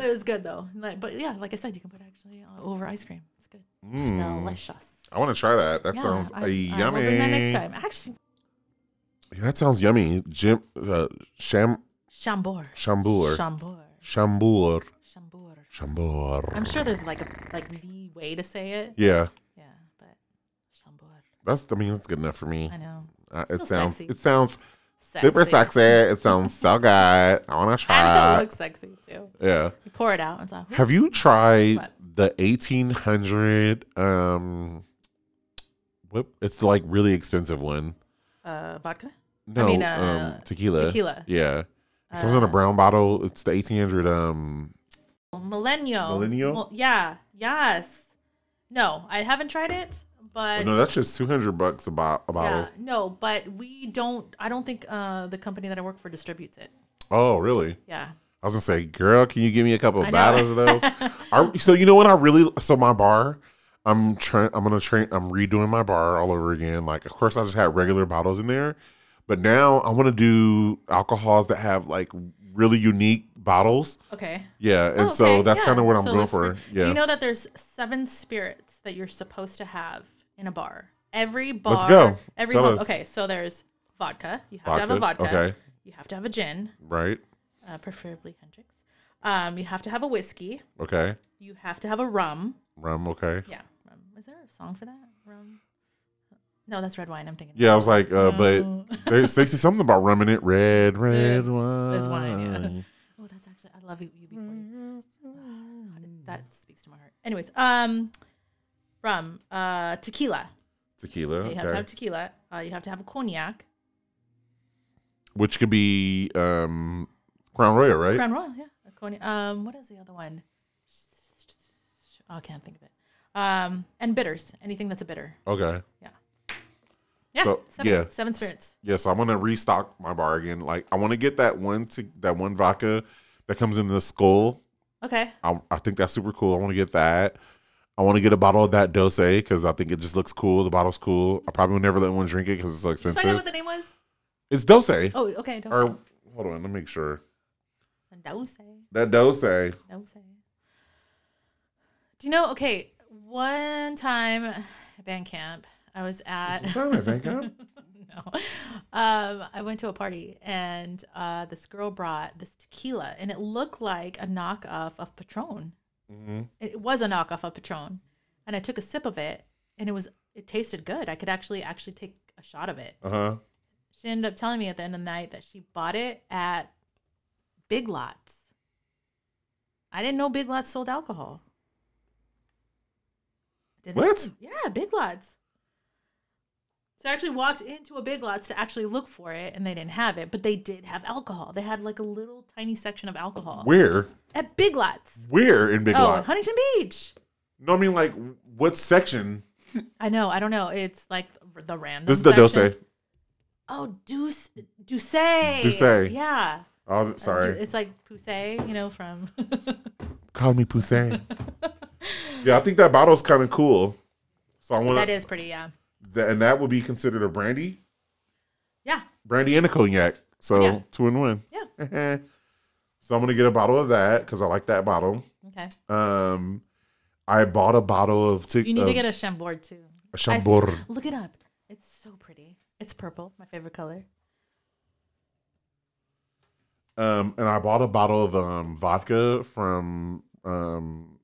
it was good though. Like, but yeah, like I said, you can put it actually uh, over ice cream. It's good. It's Mm. delicious. I want to try that. That Yeah, sounds I, uh, I yummy. will bring that next time. Actually, Yeah, that sounds yummy. Jim, uh, Sham, Chambord. Chambour, Chambord. Chambour, Chambord. Chambour. I'm sure there's like a like the way to say it. Yeah, Yeah, but Chambord. that's. I mean, that's good enough for me. I know. Uh, it Still sounds. sexy. It sounds super sexy. It sounds so good. I want to try. I know it looks sexy too. Yeah. You pour it out and it's like, Have you tried What? the eighteen hundred? Um, what? It's like really expensive one. uh, vodka, No, mean, uh, um, tequila. tequila. Yeah. It comes in a Uh, brown bottle. It's the eighteen hundred. Um, Millennial. Millennial? Well, yeah. Yes. No, I haven't tried it, but no, that's just two hundred bucks a, bo- a bottle. yeah, no, but we don't. I don't think uh, the company that I work for distributes it. Oh, really? Yeah. I was gonna say, girl, can you give me a couple of bottles of those? I, so you know what? I really so my bar. I'm trying. I'm gonna train. I'm redoing my bar all over again. Like, of course, I just had regular bottles in there, but now I want to do alcohols that have like really unique bottles. Okay. Yeah, and Oh, so that's yeah. kind of what I'm So going for. Yeah. Do you know that there's seven spirits that you're supposed to have in a bar? Every bar. Let's go. Every Tell mo- us. okay. So there's vodka. You have to have a Vodka, okay. You have to have a gin, right. uh, preferably Hendrick's. Um, you have to have a whiskey. Okay. You have to have a rum. Rum. Okay. Yeah, rum. Is there a song for that? Rum. No, that's red wine. I'm thinking. Yeah, I was like, uh, but there's they say something about rum in it. Red, red wine. it's wine, yeah. Oh, that's actually I love you. UB40. How That speaks to my heart. Anyways, um, rum, uh, tequila. Tequila. Yeah, you have to Okay. have tequila. Uh, you have to have a cognac. Which could be um, Crown Royal, right? Crown Royal, yeah. A cognac. Um, what is the other one? Oh, I can't think of it. Um, and bitters. Anything that's a bitter. Okay. Yeah. So, seven, yeah. Seven spirits. Yeah, so I want to restock my bar again. Like I want to get that one to that one vodka that comes in the skull. Okay. I, I think that's super cool. I want to get that. I want to get a bottle of that Dose because I think it just looks cool. The bottle's cool. I probably will never let one drink it because it's so you find out what the name was? It's Dose. Oh, okay. Don't Or hold on, let me make sure. Dose. That Dose. Dose. Do you know? Okay, one time at band camp, I was at. That, Van Camp? no. Um, I went to a party and uh, this girl brought this tequila and it looked like a knockoff of Patron. Hmm It was a knockoff of Patron. And I took a sip of it and it was it tasted good. I could actually actually take a shot of it. Uh huh. She ended up telling me at the end of the night that she bought it at Big Lots. I didn't know Big Lots sold alcohol. Did they? What? Yeah, Big Lots. So I actually walked into a Big Lots to actually look for it, and they didn't have it, but they did have alcohol. They had like a little tiny section of alcohol Where? at Big Lots. Where in Big oh, Lots? Huntington Beach. No, I mean like what section? I know. I don't know. It's like the random. This is the Dose. Oh, Douce, Douce. Douce. Yeah. Oh, uh, sorry. It's like Poussey, you know, from. Call me Poussin. yeah, I think that bottle's kind of cool. So I want that is pretty, yeah. And that would be considered a brandy, Yeah. brandy and a cognac. So Yeah. two and one. Yeah. so I'm gonna get a bottle of that because I like that bottle. Okay. Um, I bought a bottle of. T- You need of to get a Chambord too. A Chambord. Look it up. It's so pretty. It's purple, my favorite color. Um, and I bought a bottle of um vodka from um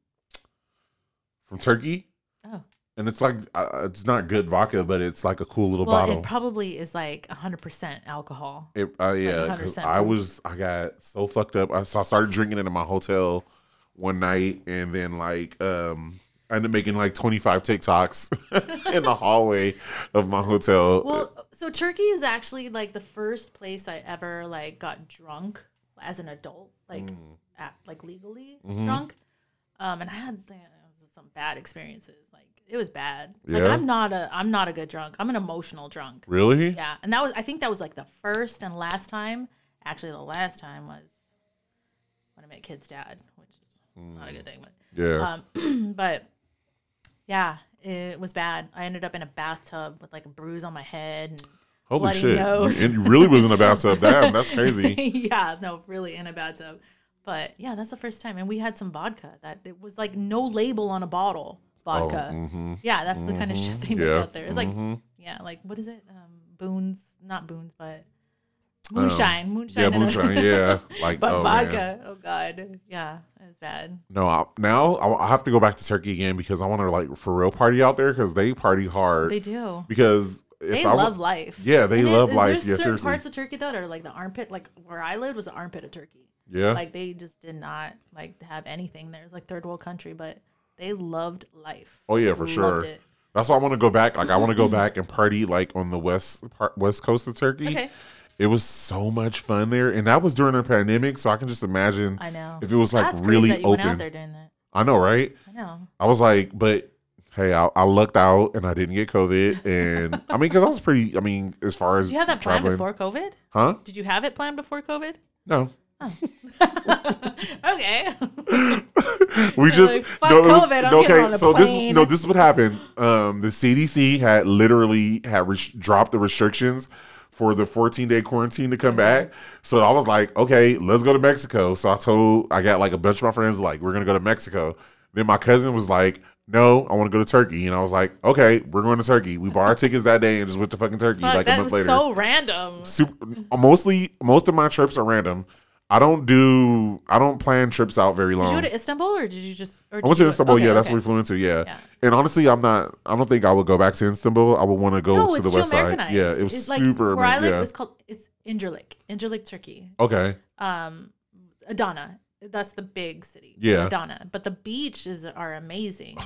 from Turkey, Oh. And it's like uh, it's not good vodka, but it's like a cool little Well, bottle. it probably is like 100% alcohol. It, uh, yeah, 100% I was I got so fucked up. I, so I started drinking it in my hotel one night, and then like um I ended up making like twenty five TikToks in the hallway of my hotel. Well, so Turkey is actually like the first place I ever like got drunk as an adult, like Mm. at, like legally Mhm. drunk. Um, and I had some bad experiences. Like it was bad. Like Yeah? I'm not a I'm not a good drunk. I'm an emotional drunk. really? Yeah, and that was I think that was like the first and last time. Actually, the last time was when I met Kid's dad, which is not a good thing, but Yeah. um, but yeah, it was bad. I ended up in a bathtub with like a bruise on my head. And, Holy shit! nose. And you really was in a bathtub. Damn, that's crazy. yeah, no, really in a bathtub. But yeah, that's the first time, and we had some vodka that it was like no label on a bottle. Vodka. Oh, mhm. Yeah, that's the kind of shit they make Yeah. out there. It's like Mhm. yeah, like what is it? Um, Boone's, not Boone's, but moonshine, moonshine. Um, Yeah, in moonshine. Yeah, like but oh, man. vodka. Oh god, yeah, it was bad. No, I, now I, I have to go back to Turkey again because I want to like for real party out there because they party hard. They do. because if They I love life. Yeah, they And love is life. There's Yeah, certain seriously. parts of Turkey though that are like the armpit. Like where I lived was the armpit of Turkey. yeah, Like they just did not like have anything there. It's like third world country, but they loved life. Oh, yeah, for sure. it. that's why I want to go back. Like I want to go back and party like on the west part, west coast of Turkey. Okay, It was so much fun there, and that was during the pandemic. So I can just imagine I know. if it was like That's really that you went out open. there doing that. I know, right? I know. I was like, but hey, I, I lucked out and I didn't get COVID, and I mean, because I was pretty. I mean, as far as Did you have that planned before COVID? huh? Did you have it planned before COVID? No, okay. we just Like, no, was- COVID, I'm no, getting on a so this plane. no this is what happened um the cdc had literally had res- dropped the restrictions for the 14 day quarantine to Mm-hmm. come back so i was like okay let's go to mexico so i told i got like a bunch of my friends like we're gonna go to mexico then my cousin was like no i want to go to turkey and i was like okay we're going to turkey we bought our tickets that day and just went to fucking turkey Fuck, like a month later so random. super mostly most of my trips are random i don't do i don't plan trips out very long. Did you go to Istanbul or did you just? Or I went to Istanbul. okay, yeah, that's okay. where we flew into. Yeah. Yeah. and honestly, I'm not. I don't think I would go back to Istanbul. I would want to go No, to the west side. Yeah, it was It's like, super. Where I live, yeah. it's called it's Incirlik, Incirlik, Turkey. okay. Um, Adana, that's the big city. Yeah. Adana, but the beaches are amazing,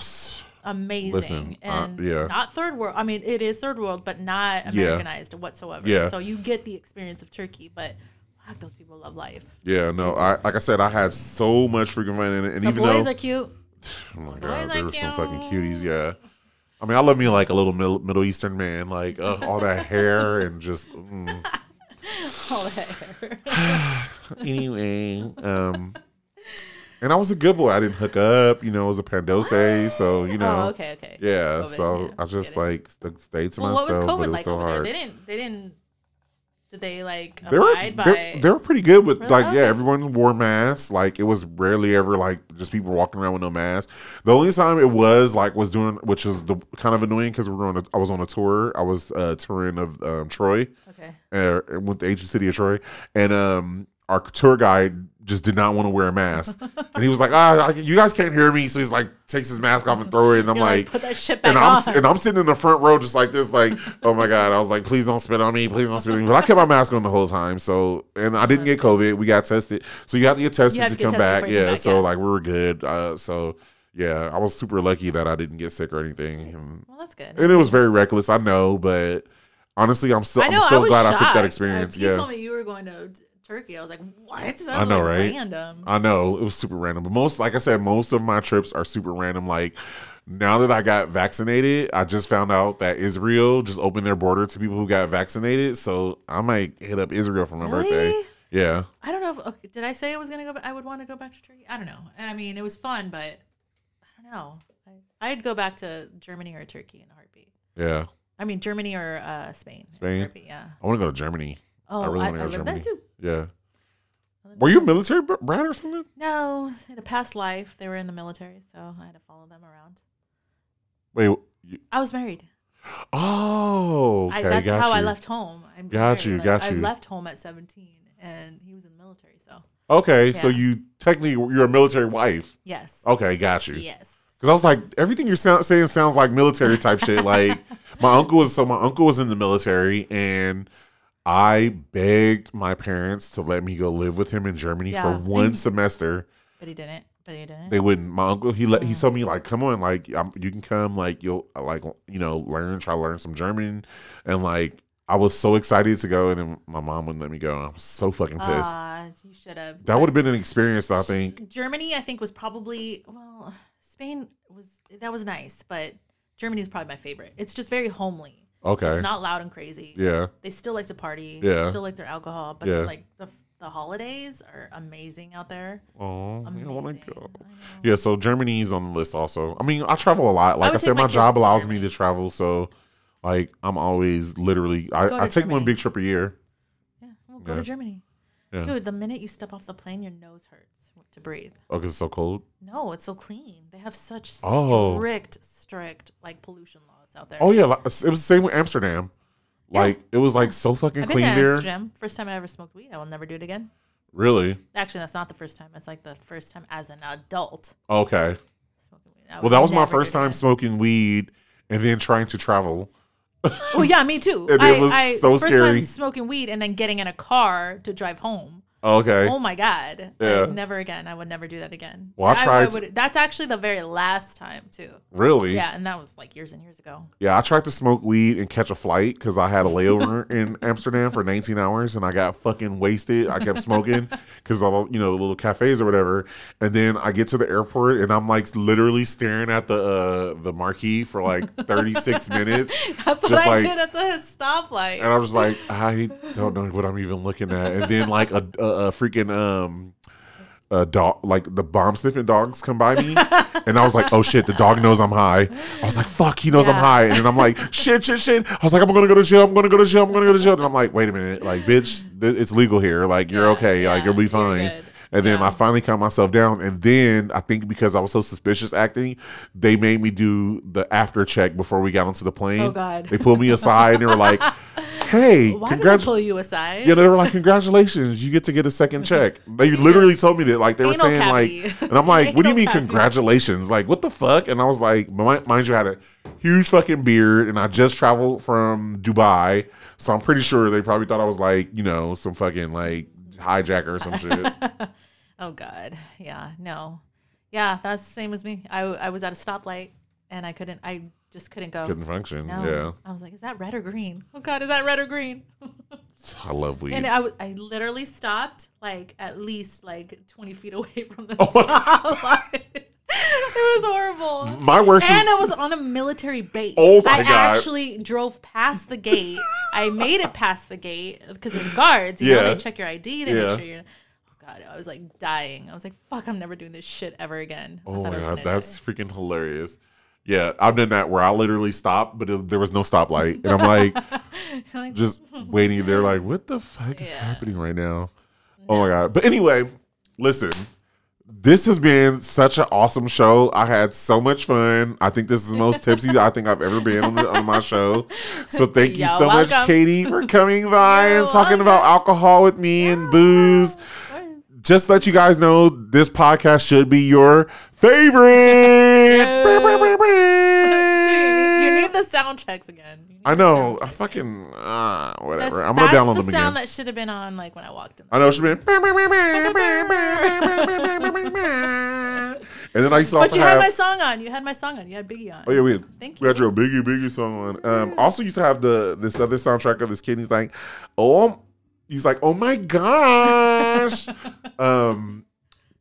amazing, Listen, uh, and yeah. not third world. I mean, it is third world, but not Yeah. Americanized whatsoever. Yeah. So you get the experience of Turkey, but fuck, those people love life. Yeah, no. I like I said, I had so much freaking fun in it, and The even boys though are cute. oh my god, there were some fucking cuties. Yeah. I mean, I love me like a little Middle, Middle Eastern man, like uh, all that hair and just. Mm. All that hair. Anyway, um, and I was a good boy. I didn't hook up. You know, it was a pandose, so you know. oh, okay, okay. Yeah, COVID, so yeah, I just like stayed to Well, what was myself, but it was like so hard. there? They didn't. They didn't. Did they like They were abide by? they, they were pretty good with Really? like yeah Okay. everyone wore masks like it was rarely ever like just people walking around with no mask. The only time it was like was doing which is the kind of annoying because we were on a, I was on a tour I was uh, touring of um, Troy okay. uh, and went to ancient city of Troy and um our tour guide just did not want to wear a mask and he was like ah I- you guys can't hear me so he's like takes his mask off and throw it and I'm You're like put that shit back and I'm on. and I'm sitting in the front row just like this, like, oh my god. I was like, please don't spit on me, please don't spit on me. But I kept my mask on the whole time. So and I didn't get COVID. We got tested. So you have to get tested to to get come tested back. Yeah. back, so yeah. like we were good. Uh, so yeah, I was super lucky that I didn't get sick or anything. And, well, that's good. and it was very reckless, I know, but honestly, I'm so I. I'm so glad I took that experience. You yeah. told me you were going to Turkey. I was like, what? That's I know, like right? Random. I know it was super random, but most, like I said, most of my trips are super random. Like now that I got vaccinated, I just found out that Israel just opened their border to people who got vaccinated. So I might hit up Israel for my birthday. Yeah, I don't know. If, okay, did I say I was gonna go? ba- I would want to go back to Turkey. I don't know. I mean, it was fun, but I don't know. I, I'd go back to Germany or Turkey in a heartbeat. yeah. I mean, Germany or uh, Spain. Spain? heartbeat, yeah. I want to go to Germany. Oh, I really I, wanna go to Germany. too. Yeah. Were you a military br- brat or something? No, in a past life, they were in the military, so I had to follow them around. Wait. You, I was married. oh, okay. I, that's how I left home. I'm Got you, married. got I you. left home at 17, and he was in the military. So Okay, so you technically you're a military wife. yes. Okay, got you. Yes. Because I was like, everything you're sound, saying sounds like military type shit. Like my uncle was so my uncle was in the military, and I begged my parents to let me go live with him in Germany for Yeah. one semester. But he didn't. But he didn't. They wouldn't. My uncle he let he told me like, come on, like um, you can come, like you'll like you know learn, try to learn some German, and like I was so excited to go, and then my mom wouldn't let me go. I was so fucking pissed. Ah, you should have. that would have been an experience, I think. Germany, I think, was probably well. Spain was that was nice, but Germany is probably my favorite. It's just very homely. Okay. It's not loud and crazy. yeah. They still like to party. Yeah. They still like their alcohol, but Yeah. like the the holidays are amazing out there. Oh, oh I want to go. Yeah, so Germany's on the list also. I mean, I travel a lot. Like I, would said, my my job allows me to travel, so like I'm always literally I, I take one big trip a year. Yeah, we'll go Yeah. to Germany. Yeah. Dude, the minute you step off the plane, your nose hurts to breathe. Oh, 'cause it's so cold. No, it's so clean. They have such Oh. strict, strict like pollution laws out there. Oh yeah, it was the same with Amsterdam. Like it was like so fucking I've been clean to there. Amsterdam. First time I ever smoked weed. I will never do it again. Really? Actually, that's not the first time. It's like the first time as an adult Okay. smoking weed. I Well, that was my never do first it time again. smoking weed and then trying to travel. Well, yeah, me too. And I, it was I, so first scary. Time smoking weed and then getting in a car to drive home. Okay. Oh my god! Yeah. I- never again. I would never do that again. Well, I tried- would, that's actually the very last time too. Really? Yeah, and that was like years and years ago. Yeah, I tried to smoke weed and catch a flight because I had a layover in Amsterdam for 19 hours and I got fucking wasted. I kept smoking because of you know the little cafes or whatever. And then I get to the airport and I'm like literally staring at the uh, the marquee for like 36 minutes, That's what I like- did at the stoplight. and I was like, I don't know what I'm even looking at. And then like a, a, a freaking um. A dog, like the bomb sniffing dogs, come by me, and I was like, "Oh shit!" The dog knows I'm high. I was like, "Fuck!" He knows I'm high, and then I'm like, "Shit, shit, shit!" I was like, "I'm gonna go to jail. I'm gonna go to jail. I'm gonna go to jail." And I'm like, "Wait a minute, like, bitch, it's legal here. Like, you're Yeah, okay. like, yeah, you'll be fine." And then Yeah. I finally calmed myself down, and then I think because I was so suspicious acting, they made me do the after check before we got onto the plane. Oh, God. They pulled me aside and they were like, "Hey, Why did congrats!" they pull you aside? Yeah, they were like, "Congratulations, you get to get a second check." They literally told me that, like they were Anal saying, cavity. like, and I'm like, "What do you mean, cavity. congratulations? Like, what the fuck?" And I was like, "Mind you, I had a huge fucking beard, and I just traveled from Dubai, so I'm pretty sure they probably thought I was like, you know, some fucking like hijacker or some shit." Oh God, yeah, no, yeah, that's the same as me. I I was at a stoplight and I couldn't. I just couldn't go. Couldn't function. no, Yeah, I was like, is that red or green? Oh God, is that red or green? I love weed. And I, w- I literally stopped like at least like 20 feet away from the Oh it was horrible. My worst And is it was on a military base. Oh my I God. actually drove past the gate. I made it past the gate because there's guards. You know, Yeah. they check your ID. They Yeah. make sure you're. Oh God, I was like dying. I was like, fuck, I'm never doing this shit ever again. I Oh my god, that's die. freaking hilarious. Yeah, I've done that where I literally stopped, but it, there was no stoplight, and I'm like Like, just waiting there, like, what the fuck is happening right now? Oh my god! But anyway, listen, this has been such an awesome show. I had so much fun. I think this is the most tipsy I think I've ever been on, the, on my show. So thank you You're so much. Katie, for coming by and talking about alcohol with me and booze. Of course. Just let you guys know, this podcast should be your favorite. Dude, you need the sound checks again. I know. I fucking uh, That's, whatever. I'm gonna download the them sound again. that should have been on like when I walked in. I know it should be. and then I used to But you have. had my song on. You had my song on. You had Biggie on. Oh yeah, we had, Thank you. we had your Biggie Biggie song on. Um, also used to have the this other soundtrack of this kid. He's like, oh, he's like, oh my gosh. um,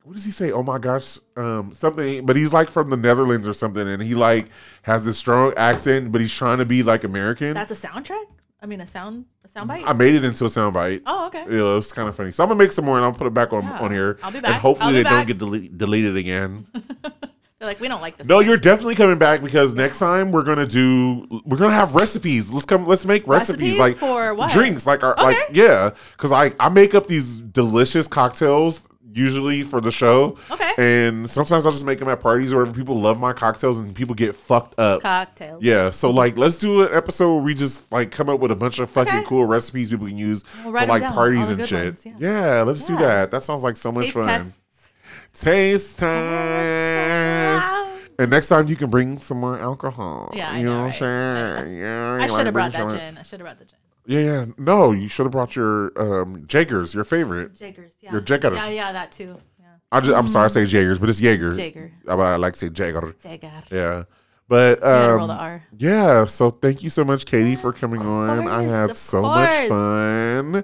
what does he say? Oh my gosh, um, something. But he's like from the Netherlands or something, and he like has this strong accent, but he's trying to be like American. That's a soundtrack. I mean, a sound, a sound bite. I made it into a soundbite. oh, okay. Yeah, it was kind of funny. So I'm gonna make some more and I'll put it back on Yeah. on here. I'll be back. And hopefully they don't get delete, deleted again. They're like, we don't like this. No, song. you're definitely coming back because next time we're gonna do we're gonna have recipes. Let's come. Let's make recipes, Recipes like for what? drinks, like our like yeah. Because I I make up these delicious cocktails usually for the show. Okay. And sometimes I'll just make them at parties or people love my cocktails and people get fucked up. cocktails. Yeah, so like let's do an episode where we just like come up with a bunch of fucking Okay. cool recipes people can use We'll for like parties and shit. ones, yeah. yeah. let's do that. That sounds like so much Taste fun. tests. Taste test. And next time you can bring some more alcohol. Yeah, I you know, know, what I'm saying? Yeah, I should might have brought that some- gin. I should have brought the gin. Yeah, yeah. No, you should have brought your um Jaegers, your favorite. Jaggers. Yeah. Your Jaeger. Yeah, yeah, that too. Yeah. I just, I'm sorry, I say Jaegers, but it's Jaeger. Jaeger. But I like to say Jaeger. Jagger. Yeah. But gotta roll um, the R. yeah, so thank you so much, Katie, for coming on. I had of so much fun.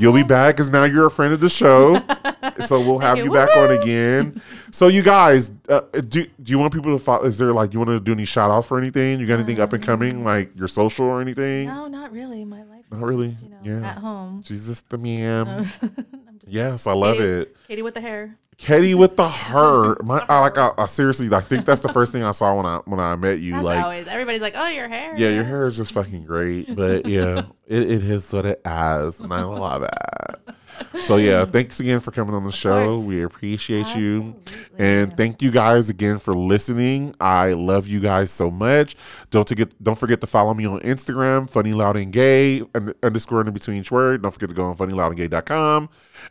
You'll be back because now you're a friend of the show. so we'll have you. back on again. So you guys, uh, do do you want people to follow? Is there like you want to do any shout outs for anything? You got anything up and coming, like your social or anything? No, not really. My life. Not really? just, you know, Yeah. At home. Jesus the man. I'm yes, I love Katie. it. Katie with the hair. Katie with the her. My, I like. I, I seriously, I think that's the first thing I saw when I when I met you. That's like, always everybody's like, oh, your hair. Yeah, your hair is just fucking great. But yeah, it, it is what it is, and I love it. So yeah, thanks again for coming on the show. We appreciate you. And thank you guys again for listening. I love you guys so much. Don't forget don't forget to follow me on Instagram, funny loud and gay and underscore in between each word. Don't forget to go on funnyloudandgay.com.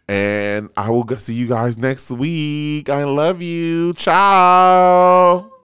And I will see you guys next week. I love you. Ciao.